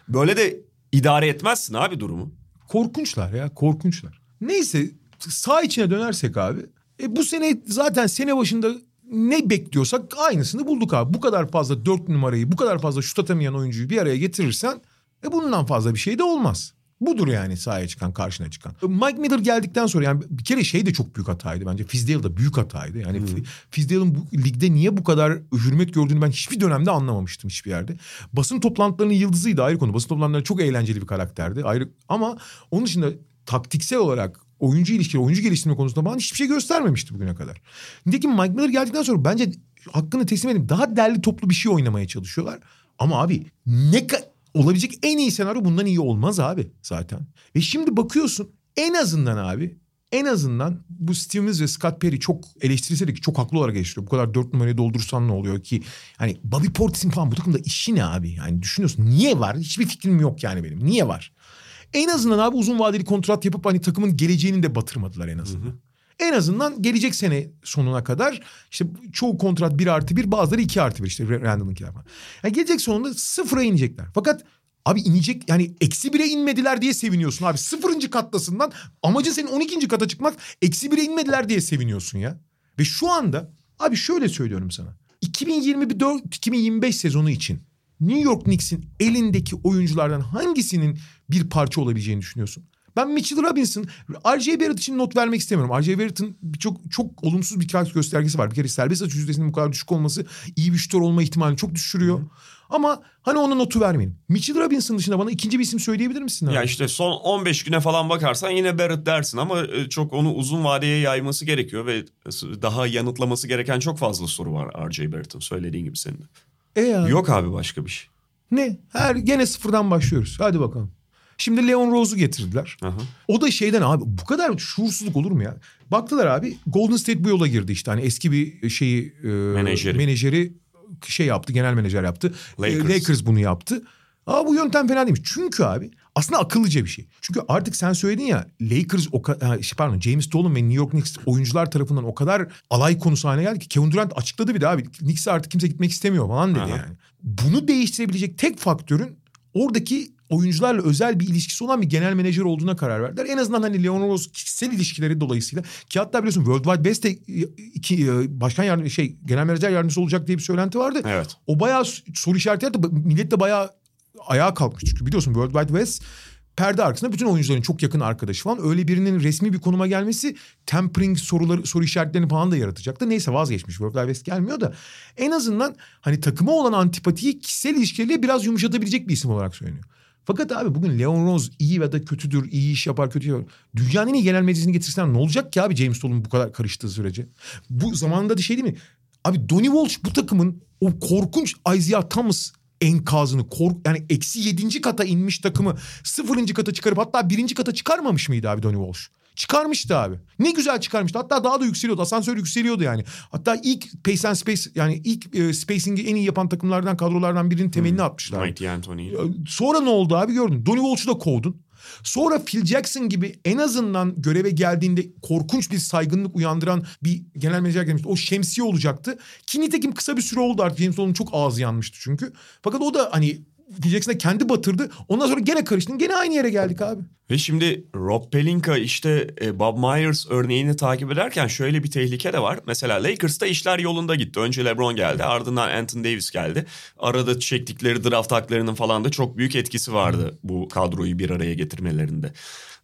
Böyle de idare etmezsin abi durumu. Korkunçlar ya korkunçlar. Neyse sağ içine dönersek abi. E bu sene zaten sene başında ne bekliyorsak aynısını bulduk abi. Bu kadar fazla dört numarayı bu kadar fazla şut atamayan oyuncuyu bir araya getirirsen e bundan fazla bir şey de olmaz. Budur yani sahaya çıkan karşına çıkan. Mike Miller geldikten sonra yani bir kere şey de çok büyük hataydı bence. Fizdale da büyük hataydı. Yani hmm. Fizdale'ın bu ligde niye bu kadar hürmet gördüğünü ben hiçbir dönemde anlamamıştım hiçbir yerde. Basın toplantılarının yıldızıydı ayrı konu. Basın toplantıları çok eğlenceli bir karakterdi. Ayrı ama onun dışında taktiksel olarak oyuncu ilişkileri, oyuncu geliştirme konusunda bana hiçbir şey göstermemişti bugüne kadar. Nitekim Mike Miller geldikten sonra bence hakkını teslim edeyim daha derli toplu bir şey oynamaya çalışıyorlar. Ama abi ne kadar olabilecek en iyi senaryo bundan iyi olmaz abi zaten. Ve şimdi bakıyorsun en azından abi en azından bu Steve Mills ve Scott Perry çok eleştirilse de ki çok haklı olarak eleştiriyor. Bu kadar dört numarayı doldursan ne oluyor ki? Hani Bobby Portis'in falan bu takımda işi ne abi? Yani düşünüyorsun niye var? Hiçbir fikrim yok yani benim. Niye var? En azından abi uzun vadeli kontrat yapıp hani takımın geleceğini de batırmadılar en azından. Hı hı. En azından gelecek sene sonuna kadar işte çoğu kontrat bir artı bir bazıları iki artı bir işte Randall'ınkiler falan. Yani gelecek sonunda sıfıra inecekler. Fakat Abi inecek yani eksi bire inmediler diye seviniyorsun abi. Sıfırıncı kattasından amacın senin 12. kata çıkmak eksi bire inmediler diye seviniyorsun ya. Ve şu anda abi şöyle söylüyorum sana. 2024-2025 sezonu için New York Knicks'in elindeki oyunculardan hangisinin bir parça olabileceğini düşünüyorsun? Ben Mitchell Robinson, R.J. Barrett için not vermek istemiyorum. R.J. Barrett'ın birçok çok olumsuz birkaç göstergesi var. Bir kere serbest atış yüzdesinin bu kadar düşük olması iyi bir şutör olma ihtimalini çok düşürüyor. Hı. Ama hani ona notu vermeyin. Mitchell Robinson dışında bana ikinci bir isim söyleyebilir misin? Abi? Ya işte son 15 güne falan bakarsan yine Barrett dersin ama e, çok onu uzun vadeye yayması gerekiyor ve daha yanıtlaması gereken çok fazla soru var R.J. Barrett'ın söylediğin gibi senin. E ya. Yok abi başka bir şey. Ne? Her gene sıfırdan başlıyoruz. Hadi bakalım. Şimdi Leon Rose'u getirdiler. Aha. O da şeyden abi bu kadar şuursuzluk olur mu ya? Baktılar abi Golden State bu yola girdi işte. Hani eski bir şeyi e, menajeri. menajeri şey yaptı genel menajer yaptı. Lakers, e, Lakers bunu yaptı. Aa bu yöntem fena değilmiş. Çünkü abi aslında akıllıca bir şey. Çünkü artık sen söyledin ya Lakers o şey pardon James Dolan ve New York Knicks oyuncular tarafından o kadar alay konusu haline geldi ki Kevin Durant açıkladı bir de abi Knicks'e artık kimse gitmek istemiyor falan dedi Aha. yani. Bunu değiştirebilecek tek faktörün oradaki oyuncularla özel bir ilişkisi olan bir genel menajer olduğuna karar verdiler. En azından hani Leon Rose kişisel ilişkileri dolayısıyla ki hatta biliyorsun World Wide Best de iki, e, başkan yardım şey genel menajer yardımcısı olacak diye bir söylenti vardı. Evet. O bayağı soru işareti yarattı. Millet de bayağı ayağa kalkmış. Çünkü biliyorsun World Wide West perde arkasında bütün oyuncuların çok yakın arkadaşı falan. Öyle birinin resmi bir konuma gelmesi tempering soruları soru işaretlerini falan da yaratacaktı. Neyse vazgeçmiş. World Wide West gelmiyor da en azından hani takıma olan antipatiyi kişisel ilişkileriyle biraz yumuşatabilecek bir isim olarak söyleniyor. Fakat abi bugün Leon Rose iyi ya da kötüdür, iyi iş yapar, kötü yapar. Dünyanın iyi genel medyasını getirsen ne olacak ki abi James Dolan bu kadar karıştığı sürece? Bu zamanında da şey değil mi? Abi Donny Walsh bu takımın o korkunç Isaiah Thomas enkazını kork yani eksi yedinci kata inmiş takımı sıfırıncı kata çıkarıp hatta birinci kata çıkarmamış mıydı abi Donny Walsh? Çıkarmıştı abi. Ne güzel çıkarmıştı. Hatta daha da yükseliyordu. Asansör yükseliyordu yani. Hatta ilk Pace and Space yani ilk e, spacing'i en iyi yapan takımlardan kadrolardan birinin temelini Hmm. atmışlar. Mighty Anthony. Sonra ne oldu abi gördün. Donnie Walsh'u da kovdun. Sonra Phil Jackson gibi en azından göreve geldiğinde korkunç bir saygınlık uyandıran bir genel menajer gelmişti. O şemsiye olacaktı. Ki nitekim kısa bir süre oldu artık. James Dolan'ın çok ağzı yanmıştı çünkü. Fakat o da hani Phil Jackson'a kendi batırdı. Ondan sonra gene karıştın. Gene aynı yere geldik abi. Ve şimdi Rob Pelinka işte e, Bob Myers örneğini takip ederken şöyle bir tehlike de var. Mesela Lakers'ta işler yolunda gitti. Önce LeBron geldi ardından Anthony Davis geldi. Arada çektikleri draft haklarının falan da çok büyük etkisi vardı bu kadroyu bir araya getirmelerinde.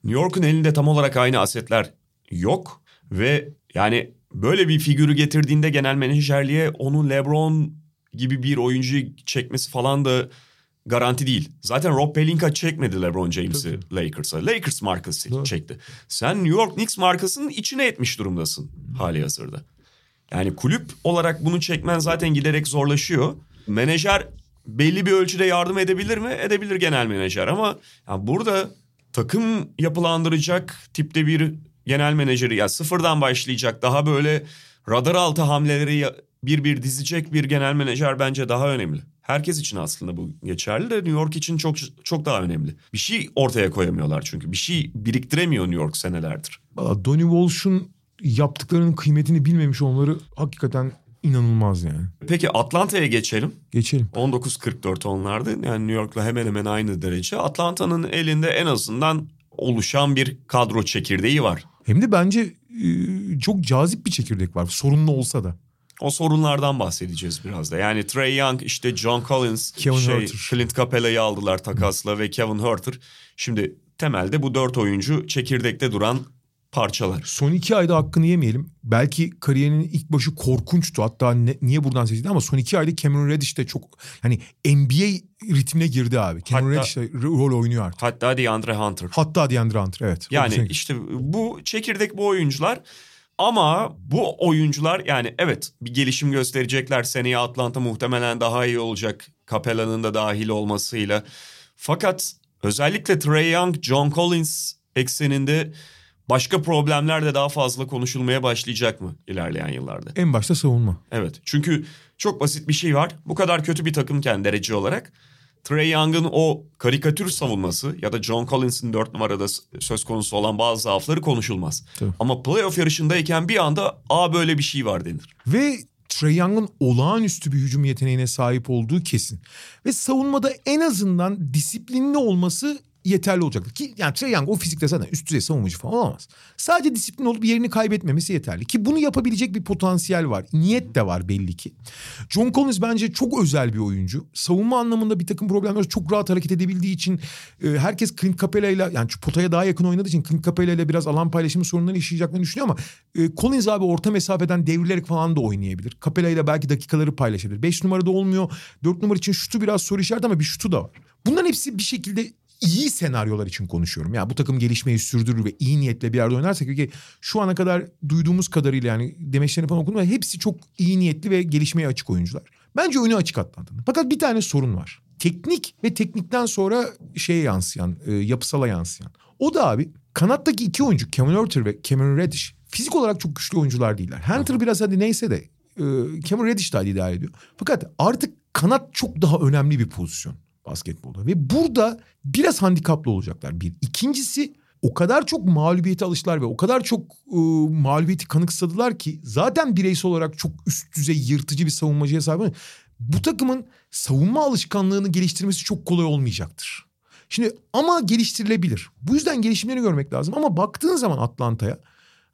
New York'un elinde tam olarak aynı asetler yok ve yani böyle bir figürü getirdiğinde genel menajerliğe onu LeBron gibi bir oyuncuyu çekmesi falan da garanti değil. Zaten Rob Pelinka çekmedi LeBron James'i Lakers'a. Lakers markası Doğru. çekti. Sen New York Knicks markasının içine etmiş durumdasın hali hazırda. Yani kulüp olarak bunu çekmen zaten giderek zorlaşıyor. Menajer belli bir ölçüde yardım edebilir mi? Edebilir genel menajer ama ya burada takım yapılandıracak tipte bir genel menajeri ya sıfırdan başlayacak daha böyle radar altı hamleleri bir bir dizecek bir genel menajer bence daha önemli. Herkes için aslında bu geçerli de New York için çok çok daha önemli. Bir şey ortaya koyamıyorlar çünkü. Bir şey biriktiremiyor New York senelerdir. Donnie Walsh'un yaptıklarının kıymetini bilmemiş olmaları hakikaten inanılmaz yani. Peki Atlanta'ya geçelim. Geçelim. 19.44 onlardı. Yani New York'la hemen hemen aynı derece. Atlanta'nın elinde en azından oluşan bir kadro çekirdeği var. Hem de bence e, çok cazip bir çekirdek var. Sorunlu olsa da. O sorunlardan bahsedeceğiz biraz da. Yani Trey Young, işte John Collins, Kevin şey, Huerter. Clint Capella'yı aldılar takasla ve Kevin Herter. Şimdi temelde bu dört oyuncu çekirdekte duran parçalar. Son iki ayda hakkını yemeyelim. Belki kariyerinin ilk başı korkunçtu. Hatta ne- niye buradan seçildi ama son iki ayda Cameron Reddish de çok hani NBA ritmine girdi abi. Cameron Hatta- Reddish de rol oynuyor artık. Hatta DeAndre Hunter. Hatta DeAndre Hunter evet. Yani işte bu çekirdek bu oyuncular ama bu oyuncular yani evet bir gelişim gösterecekler. Seneye Atlanta muhtemelen daha iyi olacak. Capella'nın da dahil olmasıyla. Fakat özellikle Trey Young, John Collins ekseninde başka problemler de daha fazla konuşulmaya başlayacak mı ilerleyen yıllarda? en başta savunma. Evet. Çünkü çok basit bir şey var. Bu kadar kötü bir takımken derece olarak Trey Young'ın o karikatür savunması ya da John Collins'in dört numarada söz konusu olan bazı zaafları konuşulmaz. Tabii. Ama playoff yarışındayken bir anda aa böyle bir şey var denir. Ve Trae Young'ın olağanüstü bir hücum yeteneğine sahip olduğu kesin. Ve savunmada en azından disiplinli olması yeterli olacaktır. Ki yani Trae Young o fizikte zaten üst düzey savunmacı falan olamaz. Sadece disiplin olup yerini kaybetmemesi yeterli. Ki bunu yapabilecek bir potansiyel var. Niyet de var belli ki. John Collins bence çok özel bir oyuncu. Savunma anlamında bir takım problemler çok rahat hareket edebildiği için e, herkes Clint Capella ile yani potaya daha yakın oynadığı için Clint Capella ile biraz alan paylaşımı sorunları yaşayacaklarını düşünüyor ama e, Collins abi orta mesafeden devrilerek falan da oynayabilir. Capella ile belki dakikaları paylaşabilir. 5 numarada olmuyor. 4 numara için şutu biraz soru işareti ama bir şutu da var. Bunların hepsi bir şekilde iyi senaryolar için konuşuyorum. Yani bu takım gelişmeyi sürdürür ve iyi niyetle bir yerde oynarsa ki şu ana kadar duyduğumuz kadarıyla yani demeçlerini falan okudum ama hepsi çok iyi niyetli ve gelişmeye açık oyuncular. Bence önü açık Atlanta'nın. Fakat bir tane sorun var. Teknik ve teknikten sonra şeye yansıyan, e, yapısala yansıyan. O da abi kanattaki iki oyuncu Kevin Huerter ve Cameron Reddish fizik olarak çok güçlü oyuncular değiller. Hunter biraz hadi neyse de e, Cameron Reddish de hadi idare ediyor. Fakat artık kanat çok daha önemli bir pozisyon basketbolda. Ve burada biraz handikaplı olacaklar bir. İkincisi o kadar çok mağlubiyete alıştılar ve o kadar çok e, mağlubiyeti kanıksadılar ki zaten bireysel olarak çok üst düzey yırtıcı bir savunmacıya sahip. Bu takımın savunma alışkanlığını geliştirmesi çok kolay olmayacaktır. Şimdi ama geliştirilebilir. Bu yüzden gelişimlerini görmek lazım. Ama baktığın zaman Atlanta'ya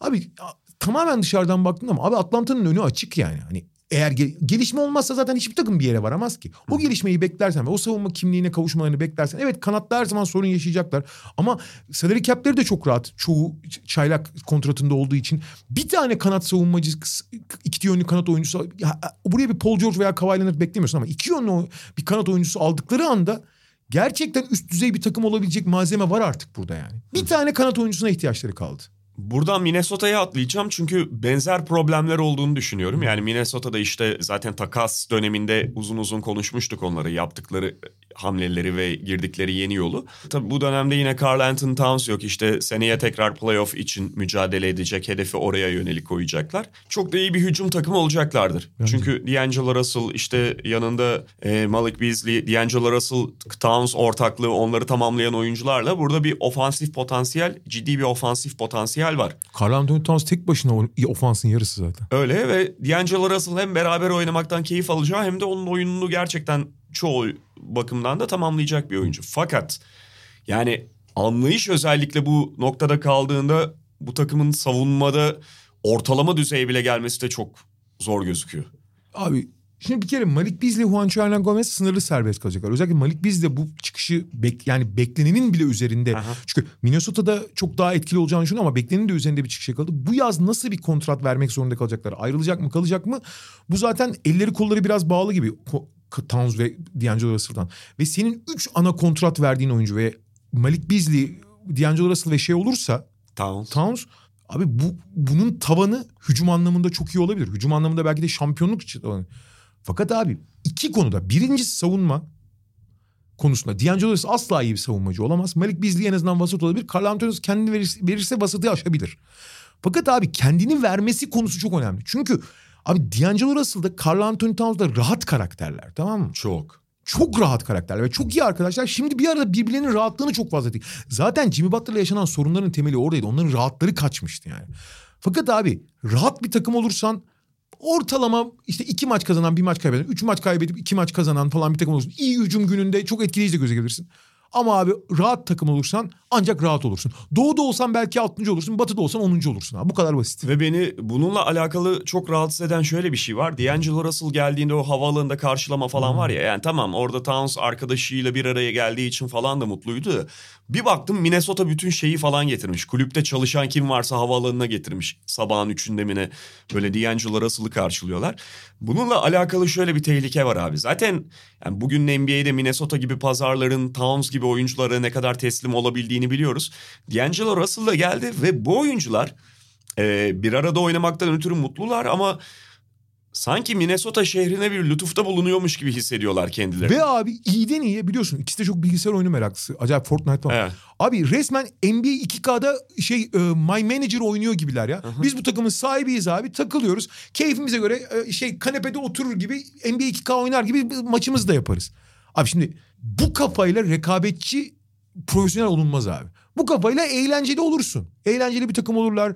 abi tamamen dışarıdan baktın ama abi Atlanta'nın önü açık yani. Hani eğer gel- gelişme olmazsa zaten hiçbir takım bir yere varamaz ki. O gelişmeyi beklersen ve o savunma kimliğine kavuşmalarını beklersen evet kanatta her zaman sorun yaşayacaklar. Ama salary cap'leri de çok rahat. Çoğu çaylak kontratında olduğu için bir tane kanat savunmacı iki yönlü kanat oyuncusu ya, buraya bir Paul George veya Kawhi Leonard beklemiyorsun ama iki yönlü bir kanat oyuncusu aldıkları anda gerçekten üst düzey bir takım olabilecek malzeme var artık burada yani. Bir tane kanat oyuncusuna ihtiyaçları kaldı. Buradan Minnesota'ya atlayacağım çünkü benzer problemler olduğunu düşünüyorum. Yani Minnesota'da işte zaten takas döneminde uzun uzun konuşmuştuk onları yaptıkları hamleleri ve girdikleri yeni yolu. Tabii bu dönemde yine Carl Anthony Towns yok. İşte seneye tekrar playoff için mücadele edecek. Hedefi oraya yönelik koyacaklar. Çok da iyi bir hücum takımı olacaklardır. Bence. Çünkü D'Angelo Russell işte yanında e, Malik Beasley, D'Angelo Russell, Towns ortaklığı onları tamamlayan oyuncularla burada bir ofansif potansiyel, ciddi bir ofansif potansiyel var. Carl Anthony Towns tek başına ofansın yarısı zaten. Öyle ve D'Angelo Russell hem beraber oynamaktan keyif alacağı hem de onun oyununu gerçekten çoğu bakımdan da tamamlayacak bir oyuncu. Fakat yani anlayış özellikle bu noktada kaldığında bu takımın savunmada ortalama düzeye bile gelmesi de çok zor gözüküyor. Abi şimdi bir kere Malik Beasley, Juancho Hernan Gomez sınırlı serbest kalacaklar. Özellikle Malik Beasley bu çıkışı bek, yani beklenenin bile üzerinde. Aha. Çünkü Minnesota'da çok daha etkili olacağını düşünüyorum ama beklenenin de üzerinde bir çıkış yakaladı. Bu yaz nasıl bir kontrat vermek zorunda kalacaklar? Ayrılacak mı kalacak mı? Bu zaten elleri kolları biraz bağlı gibi. Ko- Towns ve D'Angelo Russell'dan. Ve senin 3 ana kontrat verdiğin oyuncu ve Malik Beasley, D'Angelo Russell ve şey olursa Towns. Towns abi bu bunun tavanı hücum anlamında çok iyi olabilir. Hücum anlamında belki de şampiyonluk için. Fakat abi iki konuda. Birincisi savunma konusunda. D'Angelo Russell asla iyi bir savunmacı olamaz. Malik Beasley en azından vasat olabilir. Carl Anthony kendini verirse, verirse vasatı aşabilir. Fakat abi kendini vermesi konusu çok önemli. Çünkü abi D'Angelo Russell'da Carl Anthony Towns'da rahat karakterler tamam mı? Çok. Çok rahat karakterler ve çok iyi arkadaşlar. Şimdi bir arada birbirlerinin rahatlığını çok fazla değil. Zaten Jimmy Butler'la yaşanan sorunların temeli oradaydı. Onların rahatları kaçmıştı yani. Fakat abi rahat bir takım olursan ortalama işte iki maç kazanan bir maç kaybeden, üç maç kaybedip iki maç kazanan falan bir takım olursun. İyi hücum gününde çok etkileyici de gözükebilirsin. Ama abi rahat takım olursan ancak rahat olursun. Doğuda olsan belki 6. olursun, batıda olsan 10. olursun. Abi. Bu kadar basit. Ve beni bununla alakalı çok rahatsız eden şöyle bir şey var. D'Angelo Russell geldiğinde o havaalanında karşılama falan var ya. Yani tamam orada Towns arkadaşıyla bir araya geldiği için falan da mutluydu. Bir baktım Minnesota bütün şeyi falan getirmiş. Kulüpte çalışan kim varsa havaalanına getirmiş. Sabahın üçünde mi ne böyle D'Angelo Russell'ı karşılıyorlar. Bununla alakalı şöyle bir tehlike var abi. Zaten yani bugün NBA'de Minnesota gibi pazarların Towns gibi oyunculara ne kadar teslim olabildiğini biliyoruz. D'Angelo Russell da geldi ve bu oyuncular e, bir arada oynamaktan ötürü mutlular ama sanki Minnesota şehrine bir lütufta bulunuyormuş gibi hissediyorlar kendilerini. Ve abi iyiden iyiye biliyorsun ikisi de çok bilgisayar oyunu meraklısı. Acayip Fortnite falan. Evet. Abi resmen NBA 2K'da şey e, My Manager oynuyor gibiler ya. Biz bu takımın sahibiyiz abi takılıyoruz. Keyfimize göre e, şey kanepede oturur gibi NBA 2K oynar gibi maçımızı da yaparız. Abi şimdi bu kafayla rekabetçi profesyonel olunmaz abi. Bu kafayla eğlenceli olursun. Eğlenceli bir takım olurlar.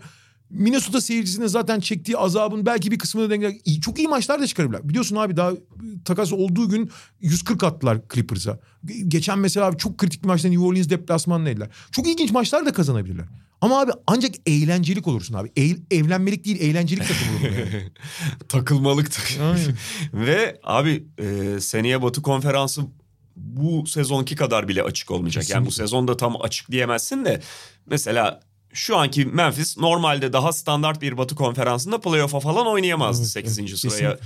Minnesota seyircisinin zaten çektiği azabın belki bir kısmını dengeler. Çok iyi maçlar da çıkarırlar. Biliyorsun abi daha takas olduğu gün 140 attılar Clippers'a. Ge- Geçen mesela abi çok kritik bir maçta New Orleans deplasmanlıydılar. Çok ilginç maçlar da kazanabilirler. Ama abi ancak eğlencelik olursun abi. Eğ- evlenmelik değil eğlencelik (laughs) takım yani. Takılmalık. Aynen. (laughs) Ve abi e, seneye Batı Konferansı bu sezonki kadar bile açık olmayacak. Yani bu Kesinlikle. sezonda tam açık diyemezsin de mesela şu anki Memphis normalde daha standart bir Batı Konferansı'nda playoff'a falan oynayamazdı Evet, 8. evet, sıraya kesinlikle.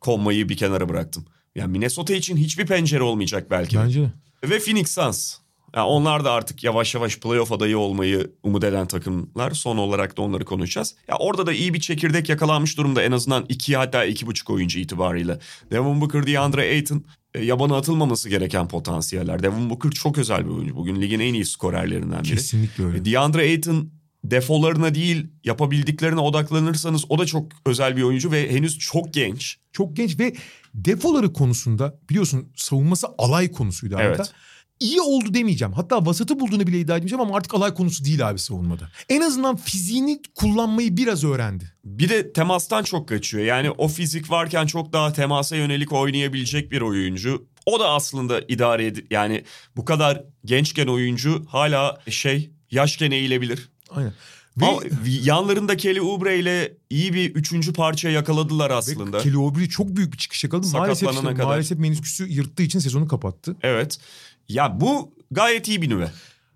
konmayı bir kenara bıraktım. Yani Minnesota için hiçbir pencere olmayacak belki. Bence de. Ve Phoenix Suns. Yani onlar da artık yavaş yavaş playoff adayı olmayı umut eden takımlar. Son olarak da onları konuşacağız. Ya orada da iyi bir çekirdek yakalanmış durumda en azından iki hatta iki buçuk oyuncu itibariyle. Devin Booker, DeAndre Ayton e, yabana atılmaması gereken potansiyeller. Devin Booker çok özel bir oyuncu. Bugün ligin en iyi skorerlerinden biri. Kesinlikle öyle. E, DeAndre Ayton defolarına değil yapabildiklerine odaklanırsanız o da çok özel bir oyuncu ve henüz çok genç. Çok genç ve defoları konusunda biliyorsun savunması alay konusuydu Evet. adeta. İyi oldu demeyeceğim. Hatta vasatı bulduğunu bile iddia edeceğim ama artık alay konusu değil abi savunmada. En azından fiziğini kullanmayı biraz öğrendi. Bir de temastan çok kaçıyor. Yani o fizik varken çok daha temasa yönelik oynayabilecek bir oyuncu. O da aslında idare ed yani bu kadar gençken oyuncu hala şey yaşken eğilebilir. Aynen. Ve, Ama yanlarında Kelly Oubre ile iyi bir üçüncü parça yakaladılar ve aslında. Kelly Oubre çok büyük bir çıkış yakaladı. Maalesef, işte, kadar. maalesef menisküsü yırttığı için sezonu kapattı. Evet. Ya bu gayet iyi bir nüve.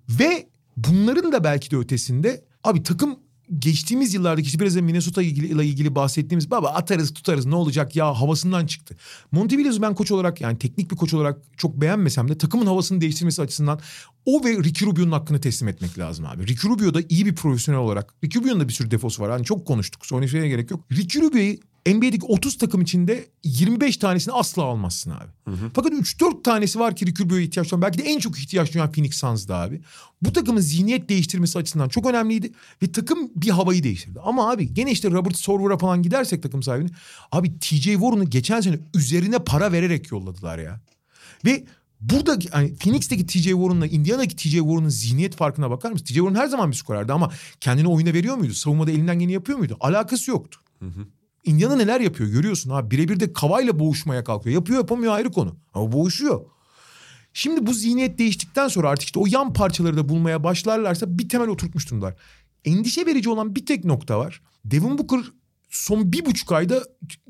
Ve bunların da belki de ötesinde abi takım geçtiğimiz yıllardaki işte biraz Minnesota ile ilgili bahsettiğimiz baba atarız tutarız ne olacak ya havasından çıktı. Williams'ı ben koç olarak yani teknik bir koç olarak çok beğenmesem de takımın havasını değiştirmesi açısından o ve Ricky Rubio'nun hakkını teslim etmek lazım abi. Ricky Rubio da iyi bir profesyonel olarak. Ricky Rubio'nun da bir sürü defosu var. Hani çok konuştuk. Sonra şeye gerek yok. Ricky Rubio'yu NBA'deki 30 takım içinde 25 tanesini asla almazsın abi. Fakat 3-4 tanesi var ki Ricky ihtiyaç duyan. Belki de en çok ihtiyaç duyan Phoenix Suns'da abi. Bu takımın zihniyet değiştirmesi açısından çok önemliydi. Ve takım bir havayı değiştirdi. Ama abi gene işte Robert Sorver'a falan gidersek takım sahibini. Abi TJ Warren'ı geçen sene üzerine para vererek yolladılar ya. Ve burada hani Phoenix'teki TJ Warren'la Indiana'daki TJ Warren'ın zihniyet farkına bakar mısın? TJ Warren her zaman bir skorerdi ama kendini oyuna veriyor muydu? Savunmada elinden geleni yapıyor muydu? Alakası yoktu. Indiana neler yapıyor görüyorsun abi. Birebir de Kavay'la boğuşmaya kalkıyor. Yapıyor yapamıyor ayrı konu. Ama boğuşuyor. Şimdi bu zihniyet değiştikten sonra artık işte o yan parçaları da bulmaya başlarlarsa bir temel oturtmuş durumdalar. Endişe verici olan bir tek nokta var. Devin Booker son bir buçuk ayda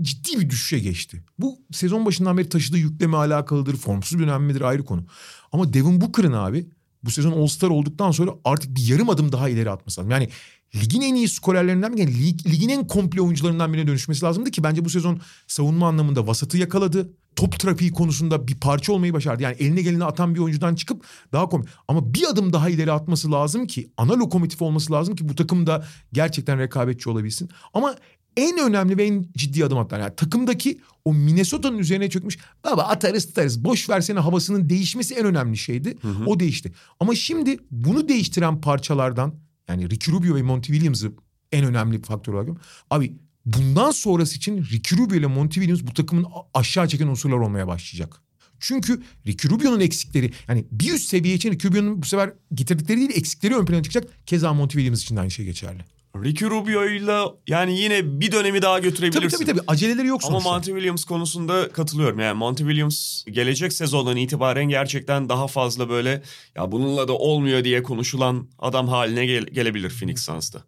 ciddi bir düşüşe geçti. Bu sezon başından beri taşıdığı yükleme alakalıdır. Formsuz bir önemlidir ayrı konu. Ama Devin Booker'ın abi bu sezon All-Star olduktan sonra artık bir yarım adım daha ileri atması lazım. Yani ligin en iyi skorerlerinden yani lig, ligin en komple oyuncularından birine dönüşmesi lazımdı ki bence bu sezon savunma anlamında vasatı yakaladı. Top trafiği konusunda bir parça olmayı başardı. Yani eline geleni atan bir oyuncudan çıkıp daha komik. Ama bir adım daha ileri atması lazım ki ana lokomotif olması lazım ki bu takım da gerçekten rekabetçi olabilsin. Ama en önemli ve en ciddi adım attılar. Yani takımdaki o Minnesota'nın üzerine çökmüş baba atarız tutarız boş versene havasının değişmesi en önemli şeydi. Hı hı. O değişti. Ama şimdi bunu değiştiren parçalardan yani Ricky Rubio ve Monty Williams'ı en önemli faktör olarak. Abi bundan sonrası için Ricky Rubio ile Monty Williams bu takımın aşağı çeken unsurlar olmaya başlayacak. Çünkü Ricky Rubio'nun eksikleri yani bir üst seviye için Ricky Rubio'nun bu sefer getirdikleri değil eksikleri ön plana çıkacak. Keza Monty Williams için de aynı şey geçerli. Ricky Rubio'yla yani yine bir dönemi daha götürebilirsin. Tabii tabii tabii aceleleri yok sonuçta. Ama Monty Williams konusunda katılıyorum. Yani Monty Williams gelecek sezondan itibaren gerçekten daha fazla böyle ya bununla da olmuyor diye konuşulan adam haline gel- gelebilir Phoenix Suns'ta.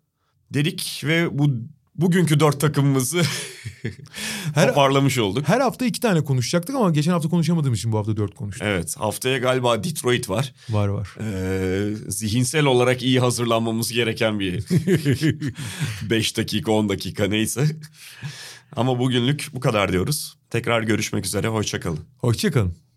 Dedik ve bu bugünkü dört takımımızı (laughs) her, toparlamış olduk. Her hafta iki tane konuşacaktık ama geçen hafta konuşamadığım için bu hafta dört konuştuk. Evet haftaya galiba Detroit var. Var var. Ee, zihinsel olarak iyi hazırlanmamız gereken bir (laughs) 5 dakika 10 dakika neyse. Ama bugünlük bu kadar diyoruz. Tekrar görüşmek üzere hoşçakalın. Hoşçakalın.